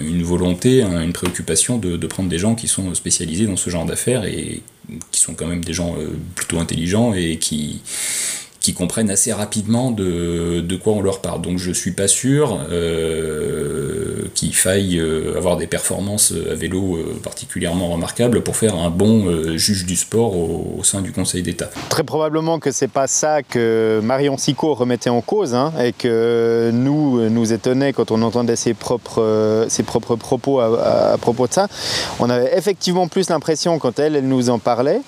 une volonté, une préoccupation de, prendre des gens qui sont spécialisés dans ce genre d'affaires et qui sont quand même des gens plutôt intelligents et qui, qui comprennent assez rapidement de, de, quoi on leur parle. Donc je suis pas sûr euh, qu'il faille euh, avoir des performances à vélo euh, particulièrement remarquables pour faire un bon juge du sport au, sein du Conseil d'État. Très probablement que c'est pas ça que Marion Sico remettait en cause hein, et que nous nous étonnait quand on entendait ses propres, ses propres propos à, propos de ça. On avait effectivement plus l'impression quand elle, elle nous en parlait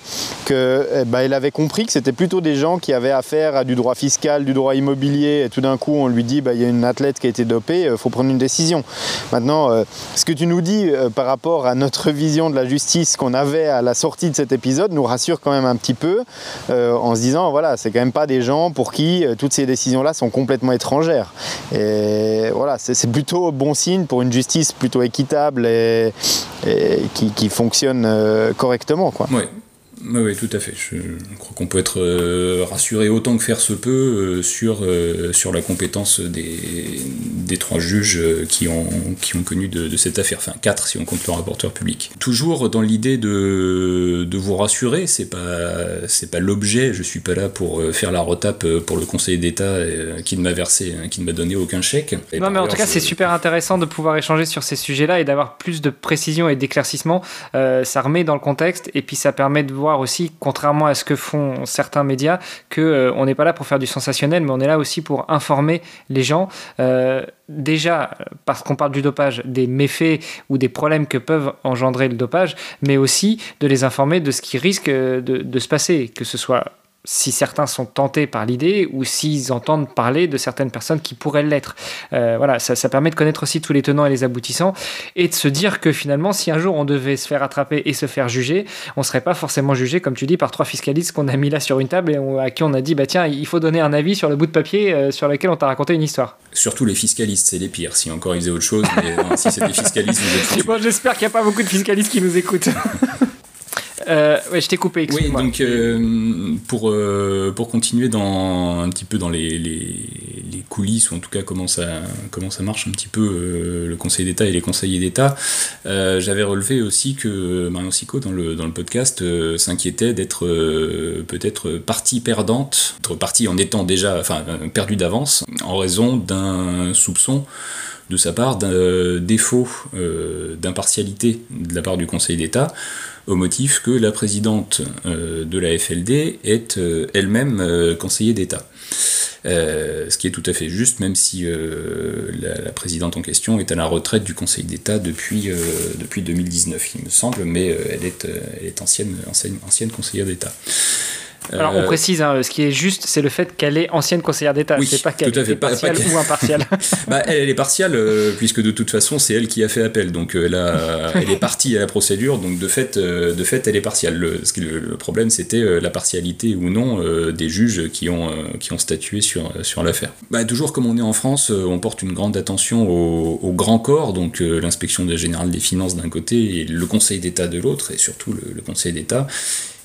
que eh ben, avait compris que c'était plutôt des gens qui avaient affaire à du droit fiscal, du droit immobilier, et tout d'un coup on lui dit bah, il y a une athlète qui a été dopée, il euh, faut prendre une décision. Maintenant, euh, ce que tu nous dis euh, par rapport à notre vision de la justice qu'on avait à la sortie de cet épisode nous rassure quand même un petit peu en se disant voilà, c'est quand même pas des gens pour qui toutes ces décisions-là sont complètement étrangères. Et voilà, c'est plutôt bon signe pour une justice plutôt équitable et, qui, fonctionne correctement. Quoi. Tout à fait. Je, crois qu'on peut être euh, rassuré autant que faire se peut euh, sur, euh, sur la compétence des, des trois juges qui ont, qui ont connu de, cette affaire. Enfin, quatre si on compte le rapporteur public. Toujours dans l'idée de, de vous rassurer, c'est pas, c'est pas l'objet. Je suis pas là pour faire la retape pour le Conseil d'État qui ne m'a versé, hein, qui ne m'a donné aucun chèque. non, mais en tout cas, c'est super intéressant de pouvoir échanger sur ces sujets-là et d'avoir plus de précision et d'éclaircissement. ça remet dans le contexte et puis ça permet de voir aussi, contrairement à ce que font certains médias, que euh, on n'est pas là pour faire du sensationnel, mais on est là aussi pour informer les gens. Euh, déjà, parce qu'on parle du dopage, des méfaits ou des problèmes que peuvent engendrer le dopage, mais aussi de les informer de ce qui risque de, de se passer, que ce soit si certains sont tentés par l'idée ou s'ils entendent parler de certaines personnes qui pourraient l'être. Euh, voilà, ça, permet de connaître aussi tous les tenants et les aboutissants et de se dire que finalement, si un jour on devait se faire attraper et se faire juger, on ne serait pas forcément jugé, comme tu dis, par trois fiscalistes qu'on a mis là sur une table et à qui on a dit, bah tiens, il faut donner un avis sur le bout de papier euh, sur lequel on t'a raconté une histoire. Surtout les fiscalistes, c'est les pires. Si encore ils faisaient autre chose, mais si c'est des fiscalistes, vous êtes <laughs> J'espère qu'il n'y a pas beaucoup de fiscalistes qui nous écoutent. <laughs> Euh, ouais, je t'ai coupé. Oui, donc euh, pour, euh, pour continuer dans, un petit peu dans les, les, coulisses, ou en tout cas comment ça, comment ça marche un petit peu le Conseil d'État et les conseillers d'État, j'avais relevé aussi que Marion Sico, dans le, dans le podcast, s'inquiétait d'être peut-être partie perdante, être partie en étant déjà, enfin, perdue d'avance, en raison d'un soupçon de sa part d'un défaut d'impartialité de la part du Conseil d'État au motif que la présidente euh, de la FLD est euh, elle-même euh, conseiller d'État. ce qui est tout à fait juste, même si la, présidente en question est à la retraite du Conseil d'État depuis, depuis 2019, il me semble, mais elle est, ancienne conseillère d'État. Alors on euh, précise, hein, ce qui est juste, c'est le fait qu'elle est ancienne conseillère d'État. Oui, c'est pas qu'elle est partielle ou impartiale. <laughs> <laughs> bah, elle, est partielle euh, puisque de toute façon c'est elle qui a fait appel, donc elle, <laughs> elle est partie à la procédure, donc de fait, de fait elle est partielle. Le, le, problème c'était la partialité ou non des juges qui ont, qui ont statué sur, sur l'affaire. Bah, toujours comme on est en France, on porte une grande attention au, grand corps, donc l'inspection générale des finances d'un côté et le Conseil d'État de l'autre, et surtout le Conseil d'État.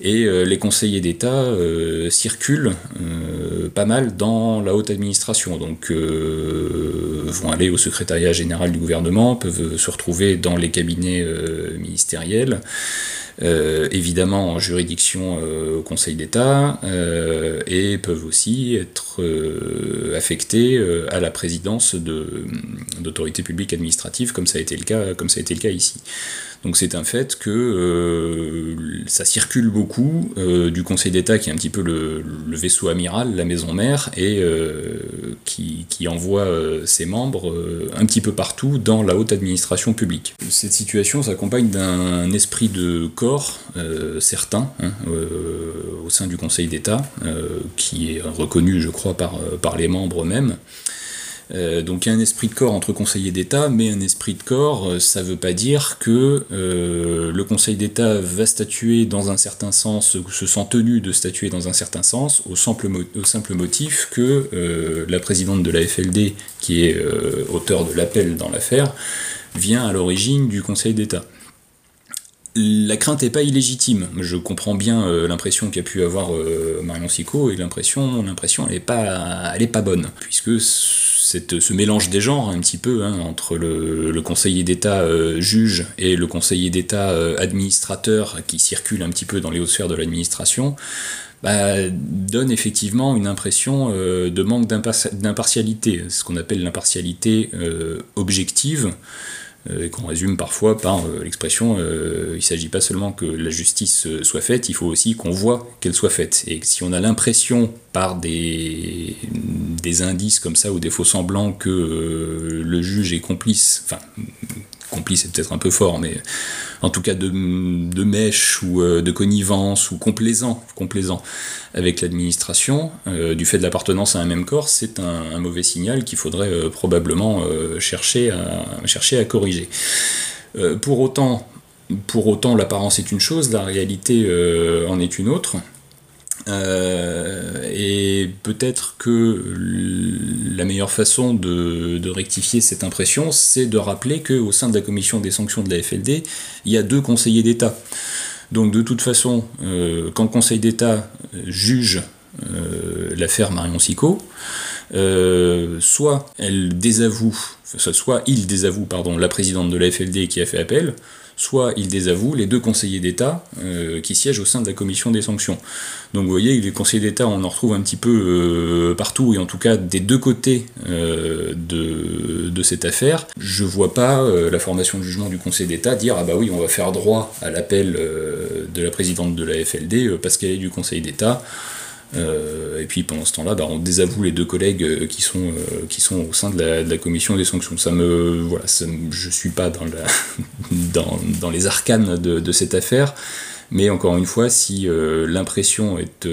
Et euh, les conseillers d'État euh, circulent euh, pas mal dans la haute administration, donc vont aller au secrétariat général du gouvernement, peuvent se retrouver dans les cabinets ministériels. Évidemment en juridiction au Conseil d'État et peuvent aussi être affectés à la présidence d'autorités publiques administratives comme ça a été le cas, comme ça a été le cas ici. Donc c'est un fait que euh, ça circule beaucoup euh, du Conseil d'État qui est un petit peu le, vaisseau amiral, la maison mère, et euh, qui, envoie ses membres un petit peu partout dans la haute administration publique. Cette situation s'accompagne d'un esprit de corps certain hein, au sein du Conseil d'État, qui est reconnu, je crois, par, les membres eux-mêmes. Euh, donc il y a un esprit de corps entre conseillers d'État, mais un esprit de corps, euh, ça ne veut pas dire que euh, le Conseil d'État va statuer dans un certain sens, ou se sent tenu de statuer dans un certain sens, au simple, au simple motif que la présidente de la FLD, qui est auteur de l'appel dans l'affaire, vient à l'origine du Conseil d'État la crainte n'est pas illégitime. Je comprends bien euh, l'impression qu'a pu avoir euh, Marion Sico et l'impression, n'est pas, bonne, puisque ce mélange des genres un petit peu hein, entre le, conseiller d'État euh, juge et le conseiller d'État administrateur qui circule un petit peu dans les hautes sphères de l'administration. Bah, donne effectivement une impression de manque d'impartialité, ce qu'on appelle l'impartialité objective, et qu'on résume parfois par euh, l'expression euh, il ne s'agit pas seulement que la justice soit faite, il faut aussi qu'on voit qu'elle soit faite. Et si on a l'impression par des, des indices comme ça ou des faux semblants que le juge est complice, enfin complice c'est peut-être un peu fort, mais en tout cas de, mèche ou euh, de connivence ou complaisant, avec l'administration, euh, du fait de l'appartenance à un même corps, c'est un, mauvais signal qu'il faudrait euh, probablement chercher, à, corriger. pour autant l'apparence est une chose, la réalité en est une autre. Euh, et peut-être que la meilleure façon de, rectifier cette impression, c'est de rappeler qu'au sein de la commission des sanctions de la FLD, il y a deux conseillers d'État. Donc de toute façon, euh, quand le Conseil d'État juge euh, l'affaire Marion Sico, soit elle désavoue, soit il désavoue pardon, la présidente de la FLD qui a fait appel, soit il désavoue les deux conseillers d'État euh, qui siègent au sein de la commission des sanctions. Donc vous voyez, les conseillers d'État, on en retrouve un petit peu euh, partout, et en tout cas des deux côtés euh, de, cette affaire. Je vois pas la formation de jugement du Conseil d'État dire ah bah oui, on va faire droit à l'appel de la présidente de la FLD parce qu'elle est du Conseil d'État. Euh, et puis pendant ce temps-là, bah, on désavoue les deux collègues euh, qui sont, euh, qui sont au sein de la, commission des sanctions. Ça me, voilà, je suis pas dans, <laughs> dans, dans, les arcanes de, de, cette affaire, mais encore une fois, si l'impression est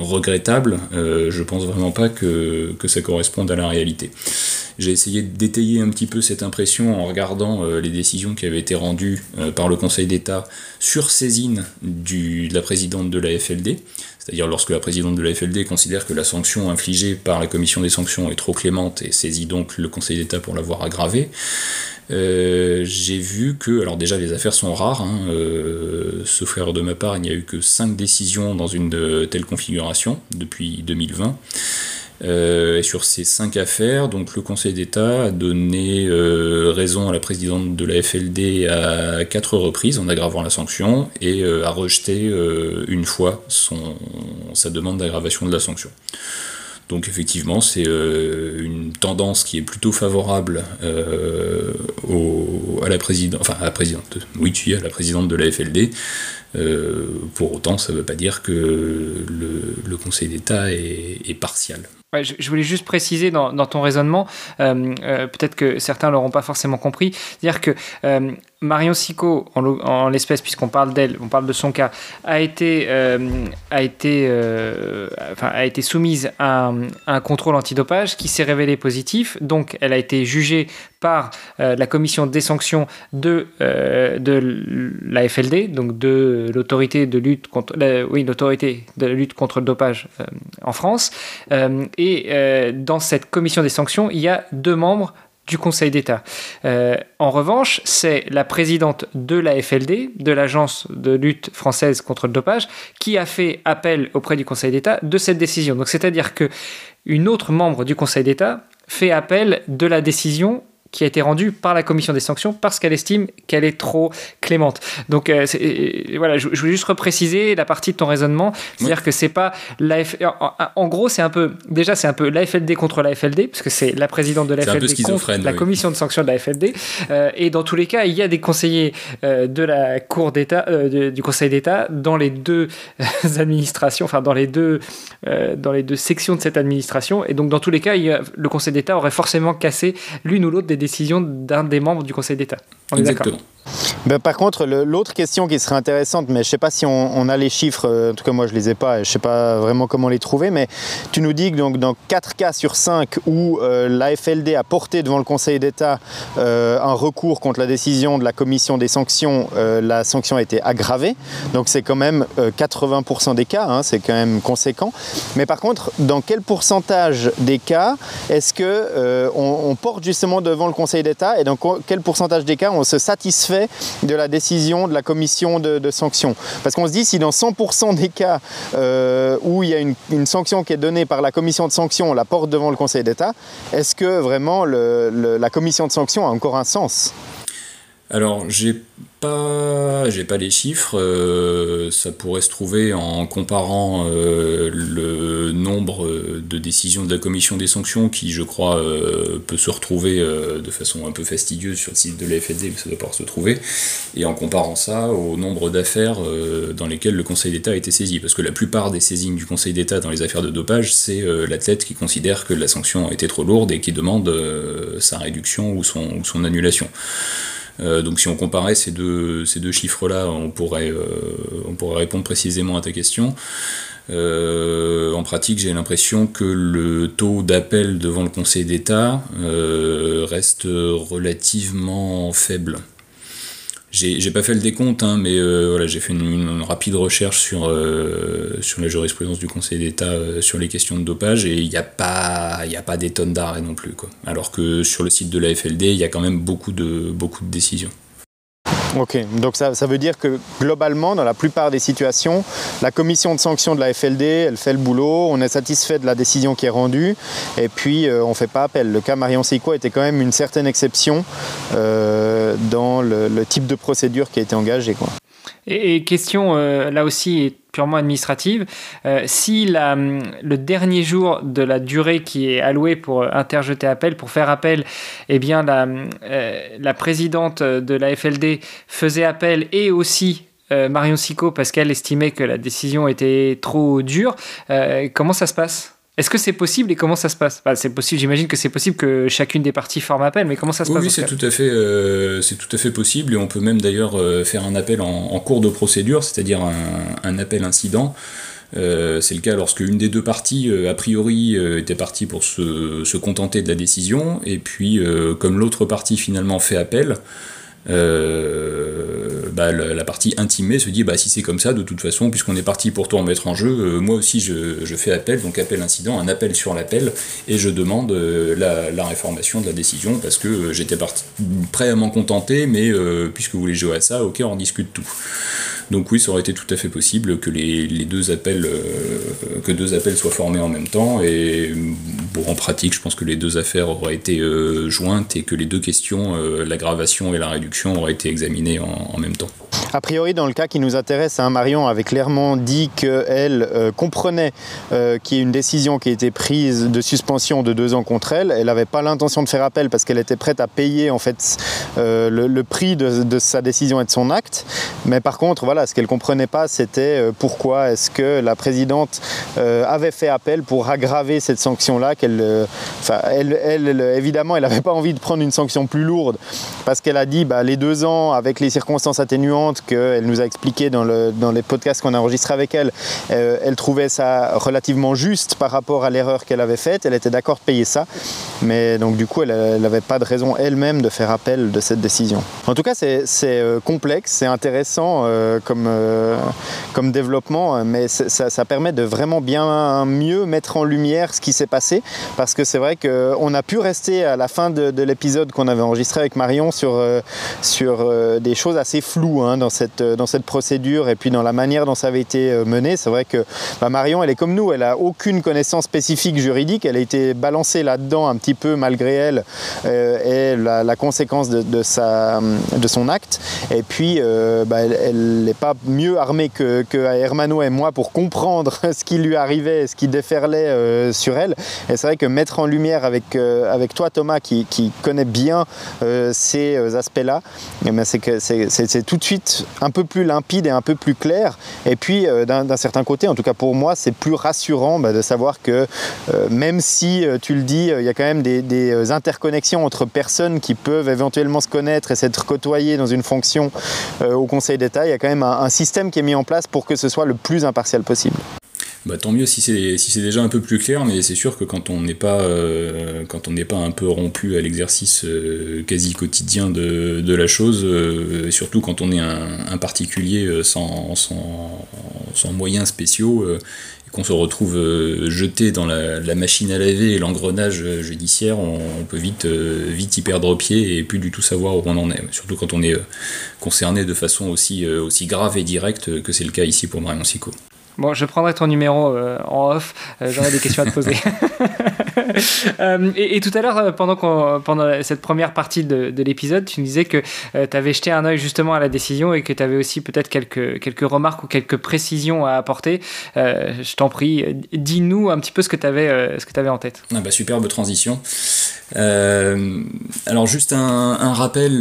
regrettable, je pense vraiment pas que, que, ça corresponde à la réalité. J'ai essayé d'étayer un petit peu cette impression en regardant les décisions qui avaient été rendues par le Conseil d'État sur saisine de la présidente de la FLD. C'est-à-dire lorsque la présidente de la FLD considère que la sanction infligée par la commission des sanctions est trop clémente et saisit donc le Conseil d'État pour l'avoir aggravée. Euh, j'ai vu que, alors déjà les affaires sont rares, hein, euh, sauf erreur de ma part, il n'y a eu que 5 décisions dans une de telle configuration depuis 2020. Euh, et sur ces cinq affaires, donc le Conseil d'État a donné euh, raison à la présidente de la FLD à quatre reprises en aggravant la sanction et euh, a rejeté une fois sa demande d'aggravation de la sanction. Donc effectivement, c'est une tendance qui est plutôt favorable à la présidente, enfin à la présidente, oui, tu à la présidente de la FLD. pour autant, ça ne veut pas dire que le, Conseil d'État est partial. Je, voulais juste préciser dans, ton raisonnement, euh, euh, peut-être que certains l'auront pas forcément compris, c'est-à-dire que euh, Marion Sico, en, l'espèce, puisqu'on parle d'elle, on parle de son cas, a été, a été soumise à un, contrôle antidopage qui s'est révélé positif. Donc, elle a été jugée par la commission des sanctions de, de la FLD, donc de l'autorité de lutte contre, l'autorité de lutte contre le dopage en France. Et euh, dans cette commission des sanctions, il y a deux membres du Conseil d'État. Euh, en revanche, c'est la présidente de la FLD, de l'Agence de lutte française contre le dopage, qui a fait appel auprès du Conseil d'État de cette décision. Donc, c'est-à-dire que une autre membre du Conseil d'État fait appel de la décision qui a été rendue par la commission des sanctions parce qu'elle estime qu'elle est trop clémente. Donc euh, euh, voilà, je, voulais juste repréciser la partie de ton raisonnement, c'est-à-dire que c'est pas la en, gros c'est un peu déjà c'est un peu la FLD contre la FLD parce que c'est la présidente de la FLD contre la commission de sanctions de la FLD euh, et dans tous les cas il y a des conseillers de la cour d'État du Conseil d'État dans les deux <laughs> administrations, enfin dans les deux dans les deux sections de cette administration. Et donc dans tous les cas le Conseil d'État aurait forcément cassé l'une ou l'autre des décision d'un des membres du Conseil d'État. Exactement. Ben, par contre, l'autre question qui serait intéressante, mais je ne sais pas si on, a les chiffres, euh, en tout cas moi je ne les ai pas, et je ne sais pas vraiment comment les trouver, mais tu nous dis que donc, dans 4 cas sur 5 où euh, l'AFLD a porté devant le Conseil d'État euh, un recours contre la décision de la commission des sanctions, la sanction a été aggravée, donc c'est quand même 80% des cas, hein, c'est quand même conséquent. Mais par contre, dans quel pourcentage des cas est-ce qu'on on porte justement devant le Conseil d'État et dans quel pourcentage des cas on se satisfait de la décision de la commission de, sanctions. Parce qu'on se dit, si dans 100% des cas euh, où il y a une, sanction qui est donnée par la commission de sanctions, on la porte devant le Conseil d'État, est-ce que vraiment la commission de sanctions a encore un sens? Alors, j'ai pas, j'ai pas les chiffres. Euh, ça pourrait se trouver en comparant euh, le nombre de décisions de la commission des sanctions, qui, je crois, euh, peut se retrouver de façon un peu fastidieuse sur le site de la FED, mais ça doit pouvoir se trouver, et en comparant ça au nombre d'affaires dans lesquelles le Conseil d'État a été saisi, parce que la plupart des saisines du Conseil d'État dans les affaires de dopage, c'est l'athlète qui considère que la sanction a été trop lourde et qui demande sa réduction ou son, ou son annulation. Euh, donc si on comparait ces deux, ces deux chiffres-là, on, pourrait, euh, on pourrait répondre précisément à ta question. Euh, en pratique, j'ai l'impression que le taux d'appel devant le Conseil d'État reste relativement faible. J'ai pas fait le décompte, hein, mais euh, voilà, j'ai fait une, rapide recherche sur, euh, sur la jurisprudence du Conseil d'État euh, sur les questions de dopage et il n'y a pas, a pas des tonnes d'arrêts non plus. Quoi. Alors que sur le site de la FLD, il y a quand même beaucoup de, beaucoup de décisions. Ok, donc ça, veut dire que globalement, dans la plupart des situations, la commission de sanctions de la FLD, elle fait le boulot, on est satisfait de la décision qui est rendue, et puis euh, on ne fait pas appel. Le cas Marion Seiko était quand même une certaine exception euh, dans le, type de procédure qui a été engagée. Quoi. Et, question, euh, là aussi, purement administrative, euh, si le dernier jour de la durée qui est allouée pour interjeter appel, pour faire appel, eh bien la, euh, la présidente de la FLD faisait appel et aussi Marion Sico parce qu'elle estimait que la décision était trop dure, comment ça se passe? Est-ce que c'est possible et comment ça se passe? C'est possible, j'imagine que c'est possible que chacune des parties forme appel, mais comment ça se passe Oui, c'est tout, à fait, euh, c'est tout à fait possible et on peut même d'ailleurs euh, faire un appel en, cours de procédure, c'est-à-dire un, appel incident. Euh, c'est le cas lorsque une des deux parties, a priori, était partie pour se, se, contenter de la décision, et puis comme l'autre partie finalement fait appel, euh, bah, la, partie intimée se dit bah, si c'est comme ça, de toute façon, puisqu'on est parti pour tout en mettre en jeu, euh, moi aussi je, je, fais appel, donc appel incident, un appel sur l'appel, et je demande euh, la, la, réformation de la décision parce que j'étais prêt à m'en contenter, mais puisque vous voulez jouer à ça, ok, on discute tout. Donc oui, ça aurait été tout à fait possible que les, les deux appels, que deux appels soient formés en même temps, et bon, en pratique, je pense que les deux affaires auraient été jointes et que les deux questions, l'aggravation et la réduction, été examinées en même temps. A priori, dans le cas qui nous intéresse, hein, Marion avait clairement dit qu'elle euh, comprenait euh, qu'il y ait une décision qui a été prise de suspension de deux ans contre elle. Elle n'avait pas l'intention de faire appel parce qu'elle était prête à payer en fait euh, le, prix de, sa décision et de son acte. Mais par contre, voilà, ce qu'elle comprenait pas, c'était pourquoi est-ce que la présidente avait fait appel pour aggraver cette sanction-là. Elle, elle, évidemment, elle n'avait pas envie de prendre une sanction plus lourde parce qu'elle a dit, bah, les deux ans avec les circonstances atténuantes qu'elle nous a expliqué dans, les podcasts qu'on a enregistrés avec elle, euh, elle trouvait ça relativement juste par rapport à l'erreur qu'elle avait faite. Elle était d'accord de payer ça, mais donc du coup, elle n'avait pas de raison elle-même de faire appel de cette décision. En tout cas, c'est euh, complexe, c'est intéressant euh, comme développement, mais ça, permet de vraiment bien mieux mettre en lumière ce qui s'est passé, parce que c'est vrai qu'on a pu rester à la fin de, l'épisode qu'on avait enregistré avec Marion sur, sur des choses assez floues hein, dans cette, euh, dans cette procédure et puis dans la manière dont ça avait été euh, mené. C'est vrai que bah, Marion, elle est comme nous, elle a aucune connaissance spécifique juridique, elle a été balancée là-dedans un petit peu malgré elle euh, et la, conséquence de, sa, de son acte. Et puis, bah, elle n'est pas mieux armée que, que Hermano et moi pour comprendre <laughs> ce qui lui arrivait, ce qui déferlait sur elle. Et c'est vrai que mettre en lumière avec, avec toi, Thomas, qui, qui connaît bien ces aspects-là, eh ben, c'est tout de suite un peu plus limpide et un peu plus clair. Et puis, euh, d'un certain côté, en tout cas pour moi, c'est plus rassurant bah, de savoir que euh, même si, euh, tu le dis, il y a quand même des, interconnexions entre personnes qui peuvent éventuellement se connaître et s'être côtoyées dans une fonction au Conseil d'État, il y a quand même un système qui est mis en place pour que ce soit le plus impartial possible bah, tant mieux si c'est si c'est déjà un peu plus clair, mais c'est sûr que quand on n'est pas euh, quand on n'est pas un peu rompu à l'exercice euh, quasi quotidien de, de la chose, euh, surtout quand on est un, un particulier sans, sans, sans, moyens spéciaux et qu'on se retrouve jeté dans la, la, machine à laver et l'engrenage judiciaire, on, peut vite vite y perdre pied et plus du tout savoir où on en est. Surtout quand on est concerné de façon aussi aussi grave et directe que c'est le cas ici pour Marion Sico. Bon, je prendrai ton numéro euh, en off, euh, j'aurai des questions à te poser. <laughs> Euh, et, tout à l'heure, pendant, pendant cette première partie de, l'épisode, tu me disais que tu avais jeté un œil justement à la décision et que tu avais aussi peut-être quelques, quelques remarques ou quelques précisions à apporter. je t'en prie, dis-nous un petit peu ce que tu avais, ce que avais en tête. Ah bah, superbe transition. Alors juste un, rappel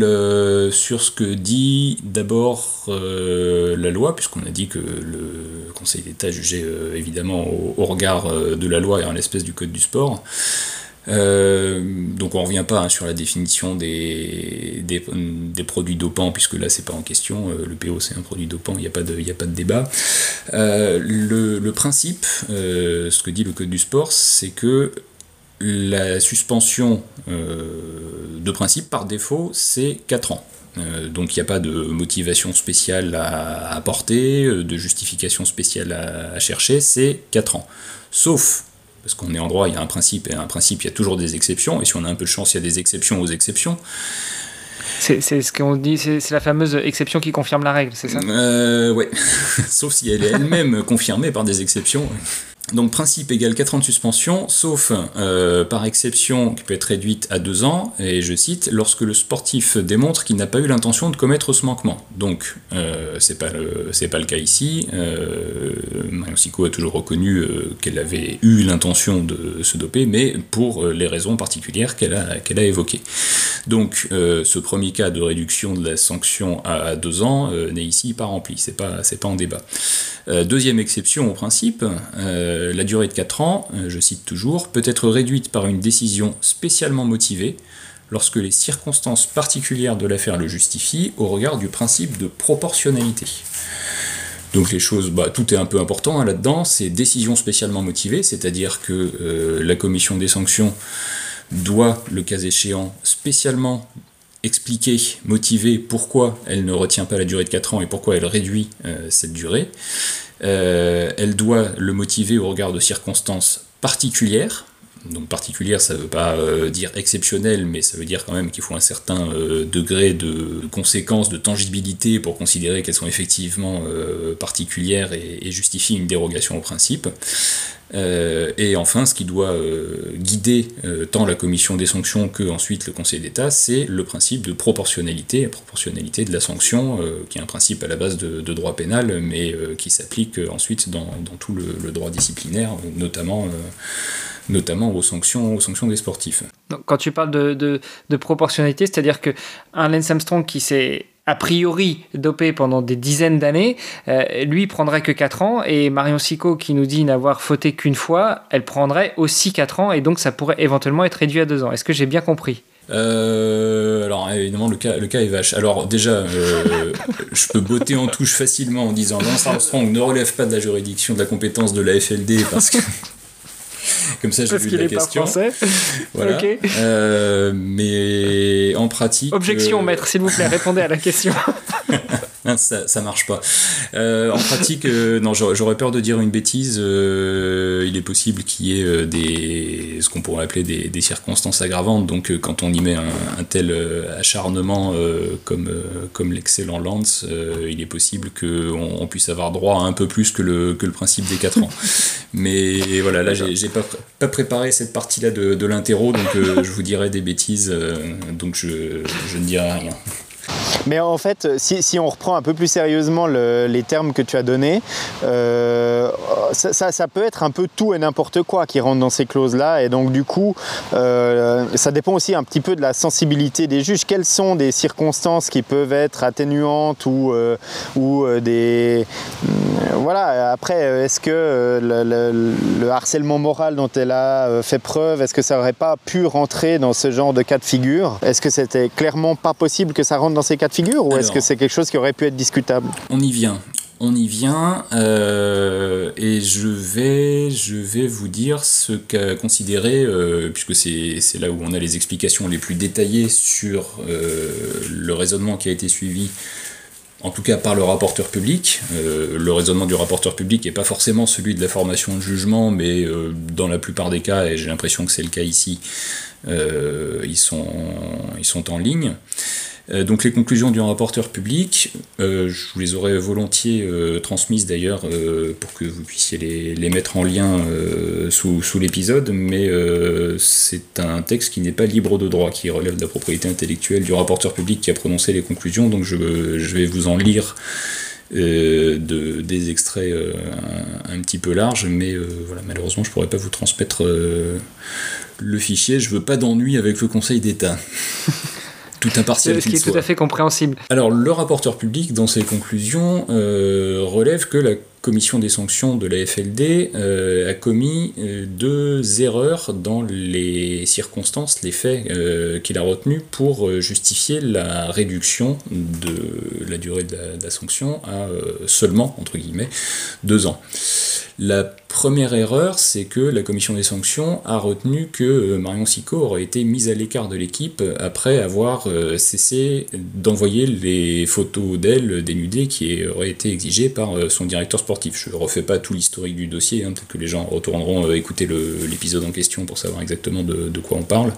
sur ce que dit d'abord la loi, puisqu'on a dit que le Conseil d'État euh, évidemment au, regard euh, de la loi et en l'espèce du Code du sport. Euh, donc on ne revient pas hein, sur la définition des, produits dopants, puisque là c'est pas en question, le PO c'est un produit dopant, il n'y a pas de débat. le, principe, ce que dit le Code du sport, c'est que la suspension de principe par défaut c'est 4 ans. Euh, donc il n'y a pas de motivation spéciale à apporter, euh, de justification spéciale à, chercher, c'est 4 ans. Sauf, parce qu'on est en droit, il y a un principe, et un principe, il y a toujours des exceptions, et si on a un peu de chance, il y a des exceptions aux exceptions. C'est ce qu'on dit, c'est la fameuse exception qui confirme la règle, c'est ça? Euh, Ouais, <laughs> sauf si elle est elle-même confirmée par des exceptions. Donc principe égale 4 ans de suspension, sauf euh, par exception qui peut être réduite à 2 ans, et je cite, lorsque le sportif démontre qu'il n'a pas eu l'intention de commettre ce manquement. Donc euh, c'est pas, pas le cas ici. Euh, Marion Sico a toujours reconnu euh, qu'elle avait eu l'intention de se doper, mais pour les raisons particulières qu'elle a, a évoquées. Donc ce premier cas de réduction de la sanction à 2 ans n'est ici pas rempli, c'est pas, pas en débat. deuxième exception au principe, euh, la durée de 4 ans, euh, je cite toujours, peut être réduite par une décision spécialement motivée lorsque les circonstances particulières de l'affaire le justifient au regard du principe de proportionnalité. Donc les choses, bah, tout est un peu important hein, là-dedans, c'est décision spécialement motivée, c'est-à-dire que euh, la commission des sanctions doit, le cas échéant, spécialement expliquer, motiver pourquoi elle ne retient pas la durée de 4 ans et pourquoi elle réduit cette durée. Euh, elle doit le motiver au regard de circonstances particulières. Donc particulière, ça ne veut pas euh, dire exceptionnel, mais ça veut dire quand même qu'il faut un certain euh, degré de conséquence, de tangibilité pour considérer qu'elles sont effectivement particulières et, et, justifient une dérogation au principe. Et enfin, ce qui doit guider tant la commission des sanctions que ensuite le Conseil d'État, c'est le principe de proportionnalité, la proportionnalité de la sanction, qui est un principe à la base de, droit pénal, mais qui s'applique ensuite dans, tout le, droit disciplinaire, notamment notamment aux sanctions, aux sanctions des sportifs. Donc, quand tu parles de, de, proportionnalité, c'est-à-dire que un Lance Armstrong qui s'est a priori dopé pendant des dizaines d'années, euh, lui prendrait que 4 ans et Marion Sico qui nous dit n'avoir fauté qu'une fois, elle prendrait aussi 4 ans et donc ça pourrait éventuellement être réduit à 2 ans. Est-ce que j'ai bien compris? Euh, alors évidemment le cas, est vache. Alors déjà, euh, <laughs> je peux botter en touche facilement en disant Lance Armstrong ne relève pas de la juridiction de la compétence de la FLD parce que Comme ça, j'ai vu la question. français. <laughs> Voilà. Euh, mais en pratique. Objection, euh, maître, s'il vous plaît, répondez à la question. <laughs> <laughs> ça, marche pas. Euh, en pratique, non, j'aurais peur de dire une bêtise. il est possible qu'il y ait des, ce qu'on pourrait appeler des, circonstances aggravantes. Donc, quand on y met un, tel acharnement comme, comme l'excellent Lance, il est possible qu'on on puisse avoir droit à un peu plus que le, que le principe des 4 ans. Mais voilà, là, j'ai pas, pas préparé cette partie-là de, de l'interro, donc euh, je vous dirai des bêtises, euh, donc je, je ne dirai rien. Mais en fait, si, on reprend un peu plus sérieusement les termes que tu as donnés, euh, ça, peut être un peu tout et n'importe quoi qui rentre dans ces clauses-là. Et donc, du coup, euh, ça dépend aussi un petit peu de la sensibilité des juges. Quelles sont des circonstances qui peuvent être atténuantes ou, euh, des. voilà, après, est-ce que le, harcèlement moral dont elle a fait preuve, est-ce que ça n'aurait pas pu rentrer dans ce genre de cas de figure? Est-ce que c'était clairement pas possible que ça rentre dans ces cas de figure ou est-ce que c'est quelque chose qui aurait pu être discutable? On y vient. On y vient euh, et je vais, je vais vous dire ce qu'a considéré, euh, puisque c'est là où on a les explications les plus détaillées sur euh, le raisonnement qui a été suivi en tout cas par le rapporteur public. le raisonnement du rapporteur public n'est pas forcément celui de la formation de jugement, mais dans la plupart des cas, et j'ai l'impression que c'est le cas ici, ils, sont, ils sont en ligne. Euh, donc les conclusions du rapporteur public, euh, je vous les aurais volontiers euh, transmises d'ailleurs pour que vous puissiez les, mettre en lien sous, l'épisode, mais c'est un texte qui n'est pas libre de droit, qui relève de la propriété intellectuelle du rapporteur public qui a prononcé les conclusions, donc je, vais vous en lire des extraits un, petit peu larges, mais voilà, malheureusement je ne pourrais pas vous transmettre le fichier, je veux pas d'ennui avec le Conseil d'État. <laughs> tout impartial Ce qui est tout à fait compréhensible. Alors, le rapporteur public, dans ses conclusions, euh, relève que la commission des sanctions de la FLD euh, a commis euh, deux erreurs dans les circonstances, les faits qu'il a retenus pour justifier la réduction de la durée de la, de la sanction à seulement, entre guillemets, deux ans. La première erreur, c'est que la commission des sanctions a retenu que euh, Marion Sico aurait été mise à l'écart de l'équipe après avoir euh, cessé d'envoyer les photos d'elle dénudée qui auraient été exigées par euh, son directeur sportif. Je ne refais pas tout l'historique du dossier, hein, peut-être que les gens retourneront écouter l'épisode en question pour savoir exactement de, quoi on parle,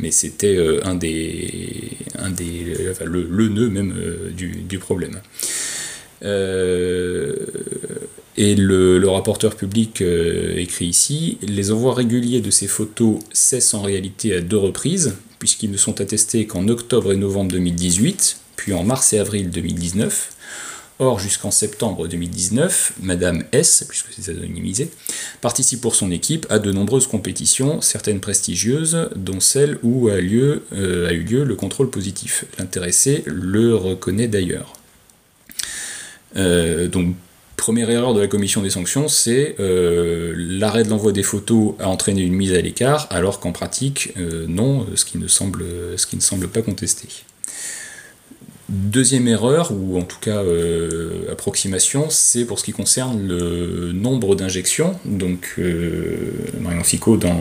mais c'était un des, un des le, nœud même du, du problème. Euh, et le, rapporteur public euh, écrit ici Les envois réguliers de ces photos cessent en réalité à deux reprises, puisqu'ils ne sont attestés qu'en octobre et novembre 2018, puis en mars et avril 2019. Or, jusqu'en septembre 2019, Madame S, puisque c'est anonymisé, participe pour son équipe à de nombreuses compétitions, certaines prestigieuses, dont celle où a, lieu, euh, a eu lieu le contrôle positif. L'intéressé le reconnaît d'ailleurs. Euh, donc, première erreur de la commission des sanctions, c'est euh, l'arrêt de l'envoi des photos a entraîné une mise à l'écart, alors qu'en pratique, euh, non, ce qui, ne semble, ce qui ne semble pas contesté. Deuxième erreur, ou en tout cas approximation, c'est pour ce qui concerne le nombre d'injections. Donc, Marion Sico, dans,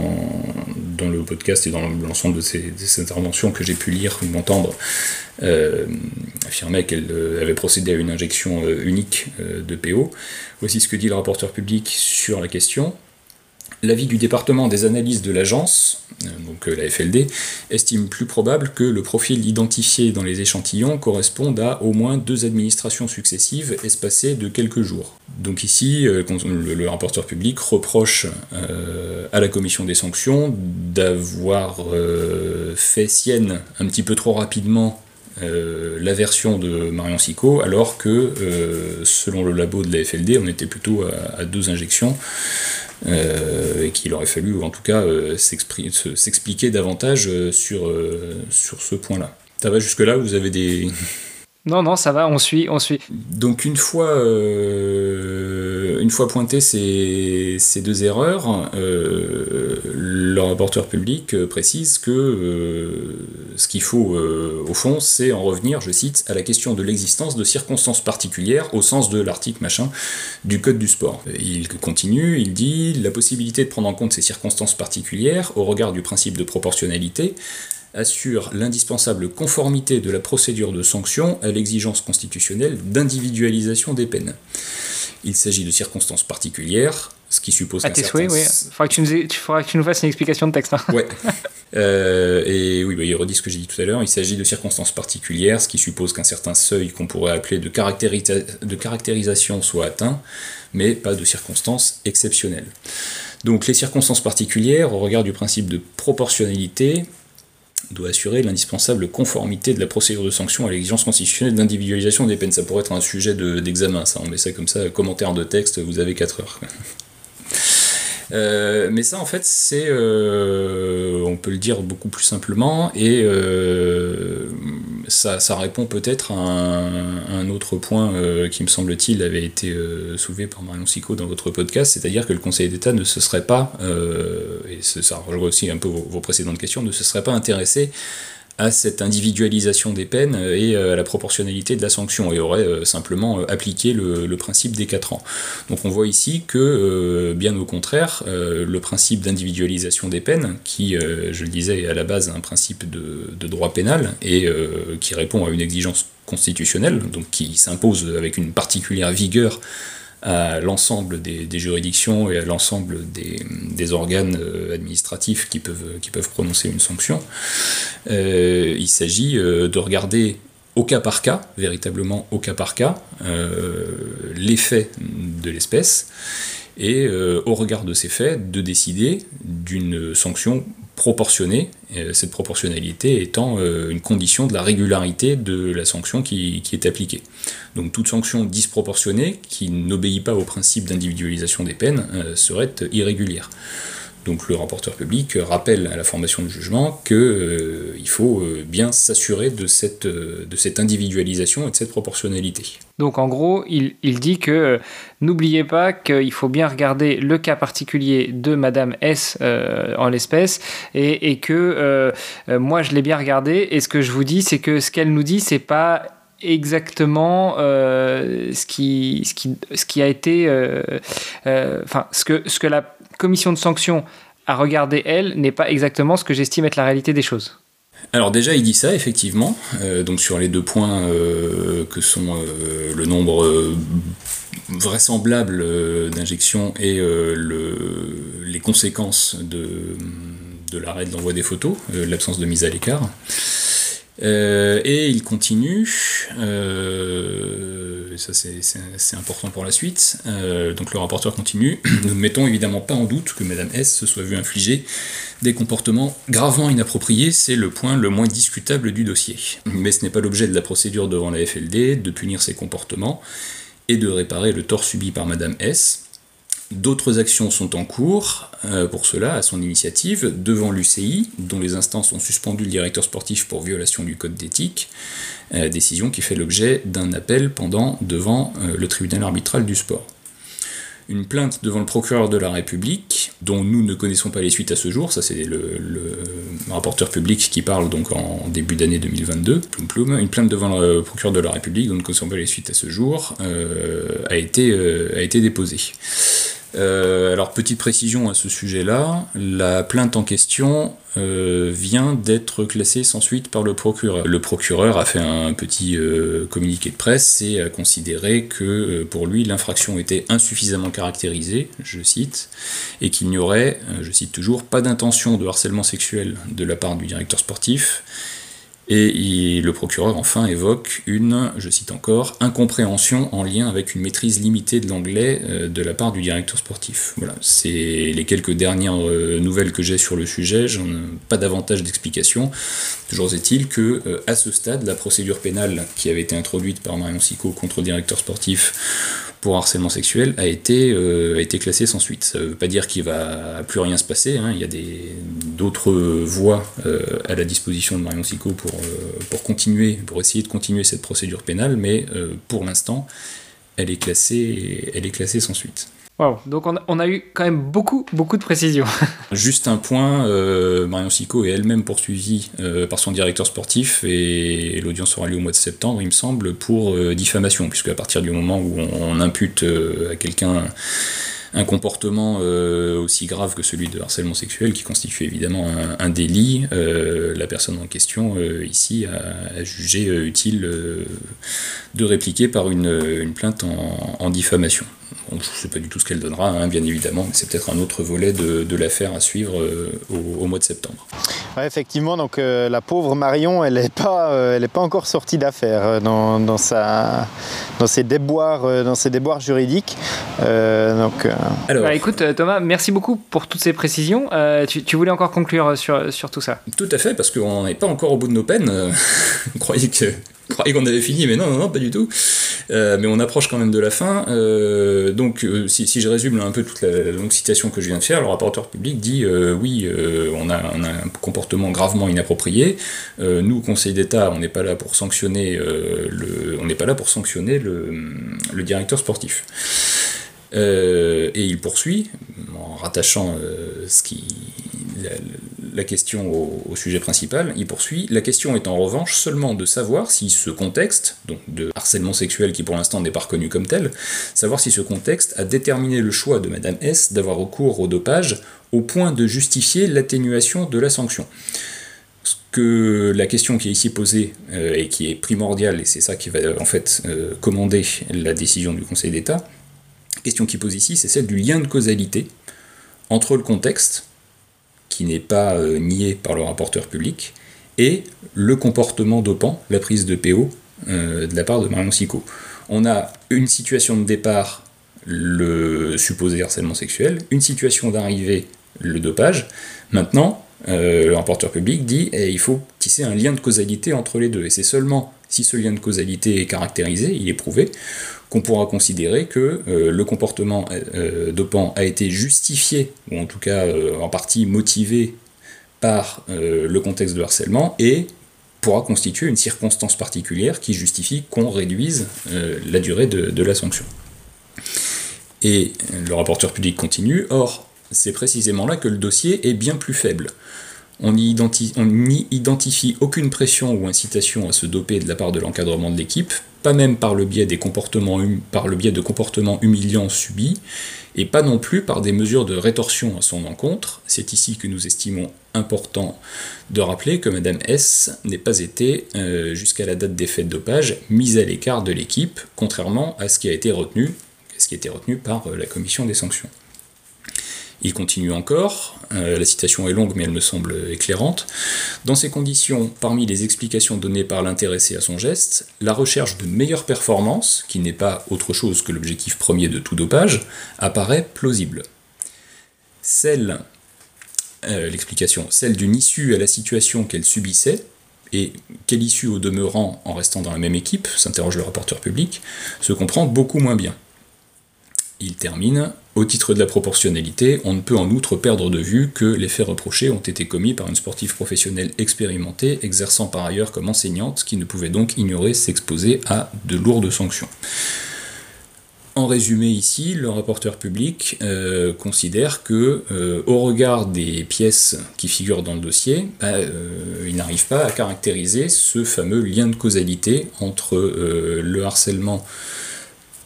le podcast et dans l'ensemble de ces, interventions que j'ai pu lire ou m'entendre, euh, affirmait qu'elle euh, avait procédé à une injection euh, unique de PO. Voici ce que dit le rapporteur public sur la question. L'avis du département des analyses de l'agence, euh, donc euh, la FLD, estime plus probable que le profil identifié dans les échantillons corresponde à au moins deux administrations successives espacées de quelques jours. Donc ici, euh, le rapporteur public reproche à la commission des sanctions d'avoir fait sienne un petit peu trop rapidement la version de Marion Sico, alors que selon le labo de la FLD, on était plutôt à deux injections. Euh, et qu'il aurait fallu, en tout cas, euh, s'expliquer davantage euh, sur, sur ce point-là. Ça va jusque-là Vous avez des... <laughs> Non, non, ça va, on suit, on suit. Donc une fois, euh, une fois pointées ces, ces deux erreurs, euh, le rapporteur public euh, précise que ce qu'il faut au fond, c'est en revenir, je cite, à la question de l'existence de circonstances particulières au sens de l'article machin du Code du sport. Il continue, il dit la possibilité de prendre en compte ces circonstances particulières au regard du principe de proportionnalité assure l'indispensable conformité de la procédure de sanction à l'exigence constitutionnelle d'individualisation des peines. Il s'agit de circonstances particulières, ce qui suppose à tes souhaits, oui. Il faudra que, tu nous, que tu nous fasses une explication de texte. Hein. Ouais. <laughs> Euh, et oui, bah, il redit ce que j'ai dit tout à l'heure. Il s'agit de circonstances particulières, ce qui suppose qu'un certain seuil qu'on pourrait appeler de, de caractérisation soit atteint, mais pas de circonstances exceptionnelles. Donc les circonstances particulières, au regard du principe de proportionnalité, doit assurer l'indispensable conformité de la procédure de sanction à l'exigence constitutionnelle d'individualisation des peines. Ça pourrait être un sujet d'examen, ça. On met ça comme ça, commentaire de texte, vous avez 4 heures. Euh, mais ça, en fait, c'est, euh, on peut le dire beaucoup plus simplement, et euh, ça, répond peut-être à un, autre point qui, me semble-t-il, avait été soulevé par Marion Sico dans votre podcast, c'est-à-dire que le Conseil d'État ne se serait pas, et ça rejoint aussi un peu vos précédentes questions, ne se serait pas intéressé à cette individualisation des peines et euh, à la proportionnalité de la sanction et aurait euh, simplement euh, appliqué le, principe des 4 ans. Donc on voit ici que, bien au contraire, le principe d'individualisation des peines, qui, je le disais, est à la base un principe de droit pénal et qui répond à une exigence constitutionnelle, donc qui s'impose avec une particulière vigueur à l'ensemble des, juridictions et à l'ensemble des, organes euh, administratifs qui peuvent, qui peuvent prononcer une sanction. Euh, il s'agit euh, de regarder au cas par cas, véritablement au cas par cas, l'effet de l'espèce et au regard de ces faits de décider d'une sanction proportionnée, cette proportionnalité étant une condition de la régularité de la sanction qui est appliquée. Donc toute sanction disproportionnée qui n'obéit pas au principe d'individualisation des peines euh, serait irrégulière. Donc le rapporteur public rappelle à la formation du jugement qu'il euh, faut euh, bien s'assurer de cette, de cette individualisation et de cette proportionnalité. Donc en gros, il, dit que n'oubliez pas qu'il faut bien regarder le cas particulier de Madame S en l'espèce et, et que moi je l'ai bien regardé et ce que je vous dis c'est que ce qu'elle nous dit c'est pas exactement euh, ce, qui, ce, qui, ce qui a été. Euh, euh, enfin, ce, que, ce que la commission de sanctions a regardé, elle, n'est pas exactement ce que j'estime être la réalité des choses. Alors déjà, il dit ça, effectivement, donc sur les deux points que sont le nombre vraisemblable d'injection et le, les conséquences de, de l'arrêt de l'envoi des photos, l'absence de mise à l'écart. Euh, et il continue, euh, ça c'est important pour la suite, euh, donc le rapporteur continue, <clears throat> nous ne mettons évidemment pas en doute que Madame S se soit vue infliger des comportements gravement inappropriés, c'est le point le moins discutable du dossier. Mais ce n'est pas l'objet de la procédure devant la FLD de punir ces comportements et de réparer le tort subi par Madame S. D'autres actions sont en cours euh, pour cela, à son initiative, devant l'UCI, dont les instances ont suspendu le directeur sportif pour violation du code d'éthique, euh, décision qui fait l'objet d'un appel pendant devant euh, le tribunal arbitral du sport. Une plainte devant le procureur de la République, dont nous ne connaissons pas les suites à ce jour, ça c'est le, rapporteur public qui parle donc en début d'année 2022, ploum ploum, une plainte devant le procureur de la République, dont nous ne connaissons pas les suites à ce jour, a, été, a été déposée. Euh, alors, petite précision à ce sujet-là, la plainte en question euh, vient d'être classée sans suite par le procureur. Le procureur a fait un petit euh, communiqué de presse et a considéré que pour lui, l'infraction était insuffisamment caractérisée, je cite, et qu'il n'y aurait, je cite toujours, pas d'intention de harcèlement sexuel de la part du directeur sportif et le procureur enfin évoque une, je cite encore, incompréhension en lien avec une maîtrise limitée de l'anglais euh, de la part du directeur sportif. Voilà, c'est les quelques dernières euh, nouvelles que j'ai sur le sujet, j'en ai pas davantage d'explications. Toujours est-il que euh, à ce stade, la procédure pénale qui avait été introduite par Marion Sico contre le directeur sportif pour harcèlement sexuel a été, euh, été classé sans suite. Ça ne veut pas dire qu'il va plus rien se passer, hein. il y a d'autres voies euh, à la disposition de Marion Sico pour, euh, pour continuer, pour essayer de continuer cette procédure pénale, mais pour l'instant, elle elle est classée sans suite. Wow. Donc on a, eu quand même beaucoup, beaucoup de précisions. <laughs> Juste un point, euh, Marion Sico est elle-même poursuivie euh, par son directeur sportif et, l'audience aura lieu au mois de septembre, il me semble, pour euh, diffamation, puisque à partir du moment où on impute à quelqu'un un comportement euh, aussi grave que celui de harcèlement sexuel, qui constitue évidemment un, délit, euh, la personne en question euh, ici a, jugé utile de répliquer par une, plainte en, diffamation. Je ne sais pas du tout ce qu'elle donnera, hein, bien évidemment, mais c'est peut-être un autre volet de, l'affaire à suivre au, mois de septembre. effectivement, donc la pauvre Marion, elle n'est pas, pas encore sortie d'affaire dans, dans, dans ses déboires, dans ses déboires juridiques. donc alors, bah, écoute, euh, Thomas, merci beaucoup pour toutes ces précisions. Euh, tu, voulais encore conclure sur, sur tout ça? Tout à fait, parce qu'on n'est pas encore au bout de nos peines. <laughs> on croyait que qu'on avait fini, mais non, non, non, pas du tout. Euh, mais on approche quand même de la fin. donc, si, je résume un peu toute la, longue citation que je viens de faire, le rapporteur public dit oui, on a, un comportement gravement inapproprié. nous, Conseil d'État, on n'est pas là pour sanctionner le, on n'est pas là pour sanctionner le, le directeur sportif. Euh, et il poursuit, en rattachant euh, ce qui, la, question au, sujet principal, il poursuit. La question est en revanche seulement de savoir si ce contexte, donc de harcèlement sexuel qui pour l'instant n'est pas reconnu comme tel, savoir si ce contexte a déterminé le choix de Madame S d'avoir recours au dopage au point de justifier l'atténuation de la sanction. Ce que la question qui est ici posée euh, et qui est primordiale, et c'est ça qui va en fait commander la décision du Conseil d'État, question qui pose ici, c'est celle du lien de causalité entre le contexte, qui n'est pas euh, nié par le rapporteur public, et le comportement dopant, la prise de PO euh, de la part de Marion Sico. On a une situation de départ, le supposé harcèlement sexuel, une situation d'arrivée, le dopage. Maintenant, euh, le rapporteur public dit qu'il eh, il faut tisser un lien de causalité entre les deux. Et c'est seulement si ce lien de causalité est caractérisé, il est prouvé, qu'on pourra considérer que euh, le comportement euh, dopant a été justifié, ou en tout cas euh, en partie motivé par le contexte de harcèlement, et pourra constituer une circonstance particulière qui justifie qu'on réduise la durée de, la sanction. Et le rapporteur public continue, or c'est précisément là que le dossier est bien plus faible. On n'y identifie, aucune pression ou incitation à se doper de la part de l'encadrement de l'équipe, pas même par le biais des comportements, hum, de comportements humiliants subis, et pas non plus par des mesures de rétorsion à son encontre. C'est ici que nous estimons important de rappeler que Madame S n'est pas été, euh, jusqu'à la date des faits de dopage, mise à l'écart de l'équipe, contrairement à ce qui a été retenu, ce qui a été retenu par euh, la commission des sanctions. Il continue encore, euh, la citation est longue mais elle me semble éclairante. Dans ces conditions, parmi les explications données par l'intéressé à son geste, la recherche de meilleure performance, qui n'est pas autre chose que l'objectif premier de tout dopage, apparaît plausible. Celle, euh, l'explication, celle d'une issue à la situation qu'elle subissait, et quelle issue au demeurant en restant dans la même équipe, s'interroge le rapporteur public, se comprend beaucoup moins bien. Il termine Au titre de la proportionnalité, on ne peut en outre perdre de vue que les faits reprochés ont été commis par une sportive professionnelle expérimentée, exerçant par ailleurs comme enseignante, qui ne pouvait donc ignorer s'exposer à de lourdes sanctions. En résumé ici, le rapporteur public euh, considère que, euh, au regard des pièces qui figurent dans le dossier, bah, euh, il n'arrive pas à caractériser ce fameux lien de causalité entre le harcèlement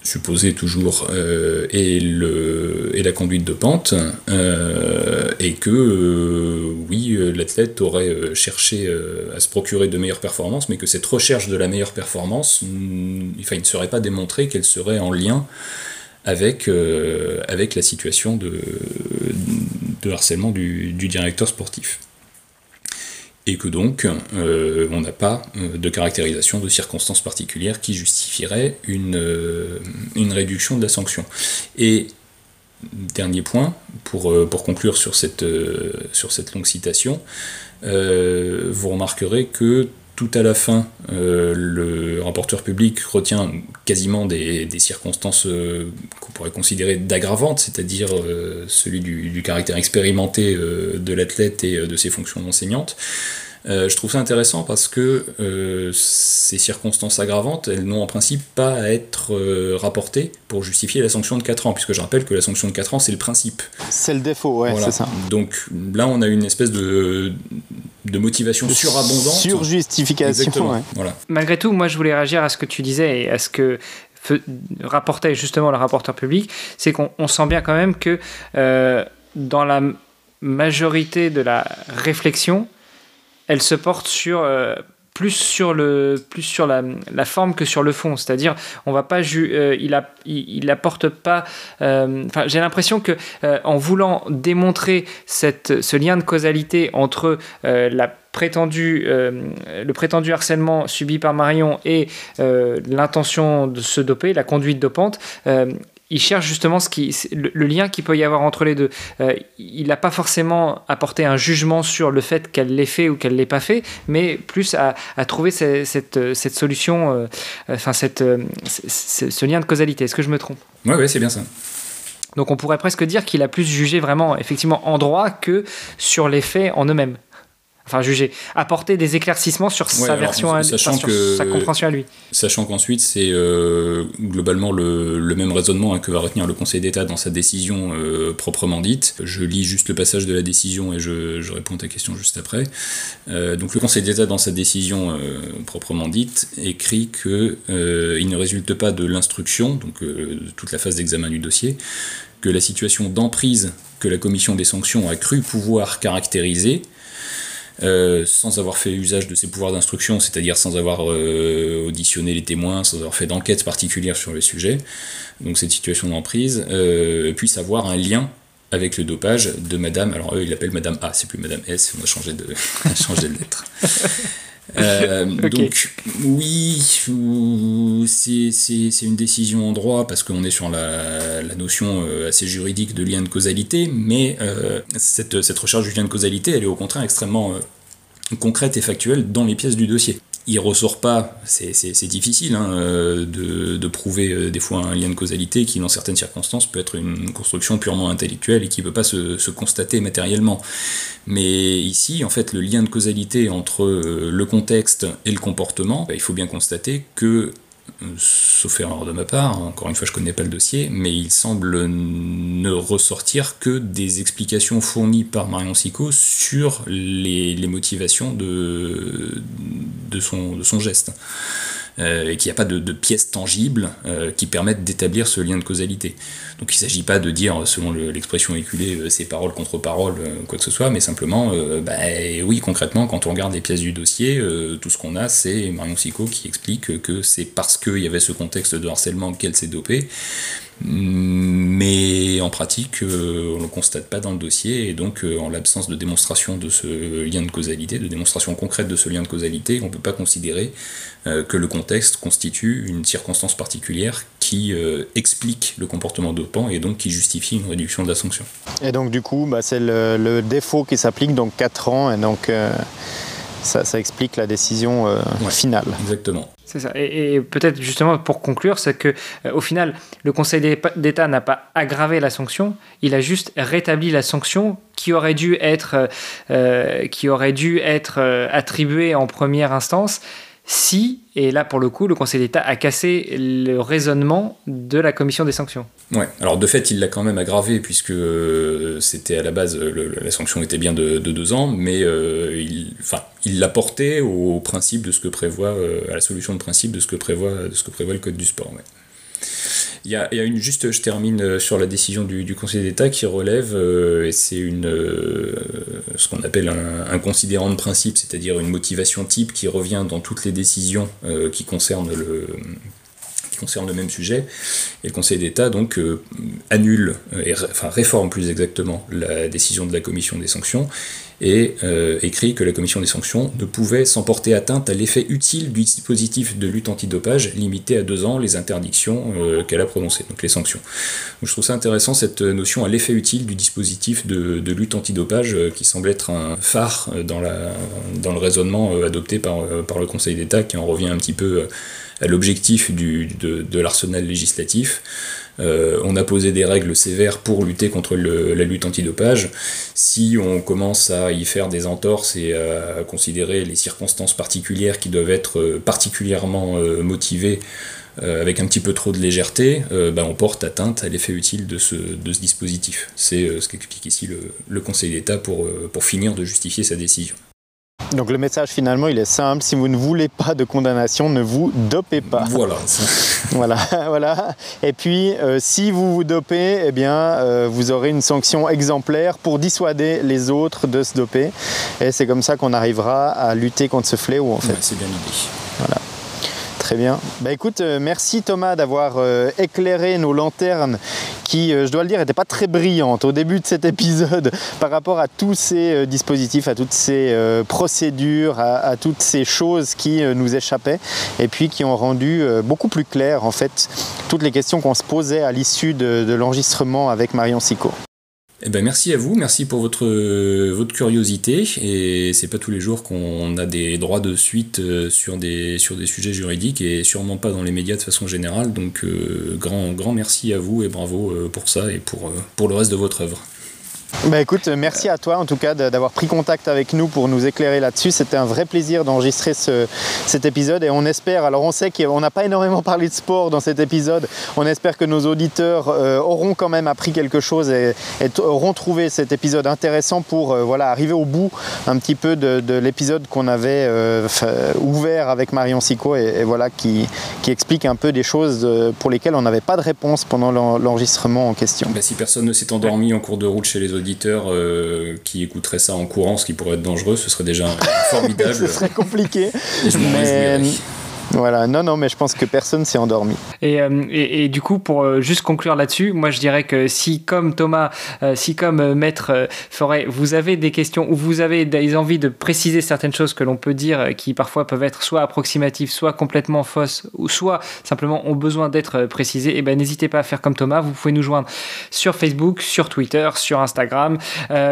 supposé toujours, euh, et, la conduite de pente, euh, et que euh, oui, l'athlète aurait cherché à se procurer de meilleures performances, mais que cette recherche de la meilleure performance, mm, il ne serait pas démontré qu'elle serait en lien avec, la situation de, harcèlement du directeur sportif et que donc euh, on n'a pas euh, de caractérisation de circonstances particulières qui justifieraient une, euh, une réduction de la sanction. Et dernier point, pour, pour conclure sur cette, sur cette longue citation, vous remarquerez que tout à la fin, euh, le rapporteur public retient quasiment des, circonstances euh, qu'on pourrait considérer d'aggravantes, c'est-à-dire euh, celui du, caractère expérimenté de l'athlète et de ses fonctions enseignantes. Je trouve ça intéressant parce que ces circonstances aggravantes, elles n'ont en principe pas à être rapportées pour justifier la sanction de 4 ans, puisque je rappelle que la sanction de 4 ans, c'est le principe. C'est le défaut, ouais, c'est ça. Donc là, on a une espèce de, de motivation surabondante. Surjustification. Voilà. Malgré tout, moi je voulais réagir à ce que tu disais et à ce que rapportait justement le rapporteur public, c'est qu'on sent bien quand même que euh, dans la majorité de la réflexion, elle se porte sur euh, plus sur le plus sur la, la forme que sur le fond. C'est-à-dire on va pas euh, il, a, il, pas euh, j'ai l'impression que en voulant démontrer cette ce lien de causalité entre la le prétendu harcèlement subi par Marion et l'intention de se doper la conduite dopante il cherche justement ce qui, le, lien qu'il peut y avoir entre les deux. Euh, il n'a pas forcément apporté un jugement sur le fait qu'elle l'ait fait ou qu'elle l'ait pas fait, mais plus à, trouver cette, cette, solution, euh, enfin cette, ce lien de causalité. Est-ce que je me trompe? Oui, ouais, c'est bien ça. Donc on pourrait presque dire qu'il a plus jugé vraiment effectivement en droit que sur les faits en eux-mêmes enfin juger, apporter des éclaircissements sur sa version, à, sachant que, sa compréhension à lui. Sachant qu'ensuite c'est euh, globalement le, même raisonnement hein, que va retenir le Conseil d'État dans sa décision euh, proprement dite. Je lis juste le passage de la décision et je, réponds à ta question juste après. Euh, donc le Conseil d'État dans sa décision proprement dite écrit que il ne résulte pas de l'instruction, donc de toute la phase d'examen du dossier, que la situation d'emprise que la commission des sanctions a cru pouvoir caractériser euh, sans avoir fait usage de ses pouvoirs d'instruction, c'est-à-dire sans avoir euh, auditionné les témoins, sans avoir fait d'enquête particulière sur le sujet, donc cette situation d'emprise, euh, puisse avoir un lien avec le dopage de Madame, alors eux ils l'appellent Madame A, c'est plus Madame S, on a changé de, <laughs> changé de lettre. <laughs> Donc oui, c'est une décision en droit parce qu'on est sur la, la notion assez juridique de lien de causalité, mais cette, cette, recherche du lien de causalité, elle est au contraire extrêmement concrète et factuelle dans les pièces du dossier. Il ressort pas, c'est difficile hein, euh, de, prouver euh, des fois un lien de causalité qui, dans certaines circonstances, peut être une construction purement intellectuelle et qui ne peut pas se, se, constater matériellement. Mais ici, en fait, le lien de causalité entre euh, le contexte et le comportement, bah, il faut bien constater que sauf erreur de ma part, encore une fois je connais pas le dossier, mais il semble ne ressortir que des explications fournies par Marion Sico sur les, motivations de, son geste. Euh, et qu'il n'y a pas de, pièces tangibles euh, qui permettent d'établir ce lien de causalité. Donc il ne s'agit pas de dire, selon l'expression éculée, euh, c'est parole contre parole, quoi que ce soit, mais simplement, bah, oui, concrètement, quand on regarde les pièces du dossier, tout ce qu'on a, c'est Marion Sico qui explique que c'est parce qu'il y avait ce contexte de harcèlement qu'elle s'est dopée. Mais en pratique, on ne le constate pas dans le dossier, et donc en l'absence de démonstration de ce lien de causalité, de démonstration concrète de ce lien de causalité, on ne peut pas considérer euh, que le contexte constitue une circonstance particulière qui euh, explique le comportement dopant et donc qui justifie une réduction de la sanction. Et donc du coup, bah, c'est le, défaut qui s'applique, donc 4 ans, et donc euh, ça, explique la décision finale. Exactement. C'est ça. Et, peut-être justement pour conclure, c'est que au final, le Conseil d'État n'a pas aggravé la sanction, il a juste rétabli la sanction qui aurait dû être, qui aurait dû être attribuée en première instance si, et là pour le coup, le Conseil d'État a cassé le raisonnement de la commission des sanctions. Ouais, alors de fait, il l'a quand même aggravé, puisque euh, c'était à la base, la sanction était bien de, deux ans, mais euh, il, l'a porté au principe de ce que prévoit, euh, à la solution de principe de ce que prévoit le Code du sport. Il y, a, une juste, je termine sur la décision du, Conseil d'État qui relève, et c'est une ce qu'on appelle un, considérant de principe, c'est-à-dire une motivation type qui revient dans toutes les décisions qui concernent le le même sujet. Et le Conseil d'État donc euh, annule, euh, enfin réforme plus exactement, la décision de la commission des sanctions et euh, écrit que la commission des sanctions ne pouvait sans porter atteinte à l'effet utile du dispositif de lutte antidopage limité à deux ans les interdictions qu'elle a prononcées, donc les sanctions. je trouve ça intéressant cette notion à l'effet utile du dispositif de, de lutte antidopage qui semble être un phare dans, la, dans le raisonnement adopté par, par le Conseil d'État qui en revient un petit peu à l'objectif de, de l'arsenal législatif. Euh, on a posé des règles sévères pour lutter contre la lutte antidopage. Si on commence à y faire des entorses et à considérer les circonstances particulières qui doivent être euh, particulièrement euh, motivées avec un petit peu trop de légèreté, ben, on porte atteinte à l'effet utile de ce, dispositif. C'est ce qu'explique ici le, Conseil d'État pour finir de justifier sa décision. Donc le message finalement il est simple, si vous ne voulez pas de condamnation, ne vous dopez pas. Voilà. <laughs> voilà, <laughs> voilà. Et puis euh, si vous vous dopez, eh bien euh, vous aurez une sanction exemplaire pour dissuader les autres de se doper. Et c'est comme ça qu'on arrivera à lutter contre ce fléau en fait. c'est bien l'idée. Voilà. Très bien. Bah euh, merci Thomas d'avoir euh, éclairé nos lanternes qui, euh, je dois le dire, n'étaient pas très brillantes au début de cet épisode <laughs> par rapport à tous ces dispositifs, à toutes ces procédures, à, toutes ces choses qui nous échappaient et puis qui ont rendu beaucoup plus clair en fait toutes les questions qu'on se posait à l'issue de, de l'enregistrement avec Marion Sico. Eh ben merci à vous, merci pour votre, votre curiosité. Et c'est pas tous les jours qu'on a des droits de suite euh, sur des, sur des sujets juridiques et sûrement pas dans les médias de façon générale. Donc euh, grand, grand merci à vous et bravo euh, pour ça et pour, pour le reste de votre œuvre. Bah écoute, merci à toi en tout cas d'avoir pris contact avec nous pour nous éclairer là-dessus. C'était un vrai plaisir d'enregistrer ce, cet épisode et on espère, alors on sait qu'on n'a pas énormément parlé de sport dans cet épisode, on espère que nos auditeurs euh, auront quand même appris quelque chose et, auront trouvé cet épisode intéressant pour euh, voilà, arriver au bout un petit peu de, l'épisode qu'on avait euh, ouvert avec Marion Sico et, voilà, qui, qui, explique un peu des choses pour lesquelles on n'avait pas de réponse pendant l'enregistrement en question. Bah, si personne ne s'est endormi en cours de route chez les auditeurs, euh, qui écouteraient ça en courant, ce qui pourrait être dangereux, ce serait déjà <laughs> formidable. ce serait compliqué. mais... Voilà, non, non, mais je pense que personne s'est endormi. Et, euh, du coup, pour euh, juste conclure là-dessus, moi je dirais que si, comme Thomas, euh, si comme Maître Forêt, vous avez des questions ou vous avez des envies de préciser certaines choses que l'on peut dire qui parfois peuvent être soit approximatives, soit complètement fausses, ou soit simplement ont besoin d'être précisées, et eh ben n'hésitez pas à faire comme Thomas. Vous pouvez nous joindre sur Facebook, sur Twitter, sur Instagram.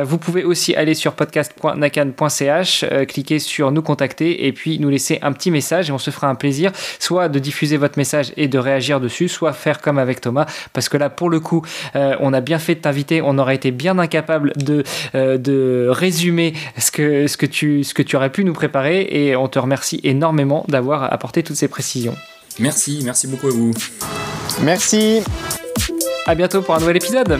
vous pouvez aussi aller sur podcast.nakan.ch, cliquer sur nous contacter et puis nous laisser un petit message et on se fera un plaisir soit de diffuser votre message et de réagir dessus, soit faire comme avec Thomas, parce que là, pour le coup, euh, on a bien fait de t'inviter, on aurait été bien incapable de, euh, de résumer ce que, ce, que tu, ce que tu aurais pu nous préparer, et on te remercie énormément d'avoir apporté toutes ces précisions. Merci, merci beaucoup à vous. Merci. À bientôt pour un nouvel épisode.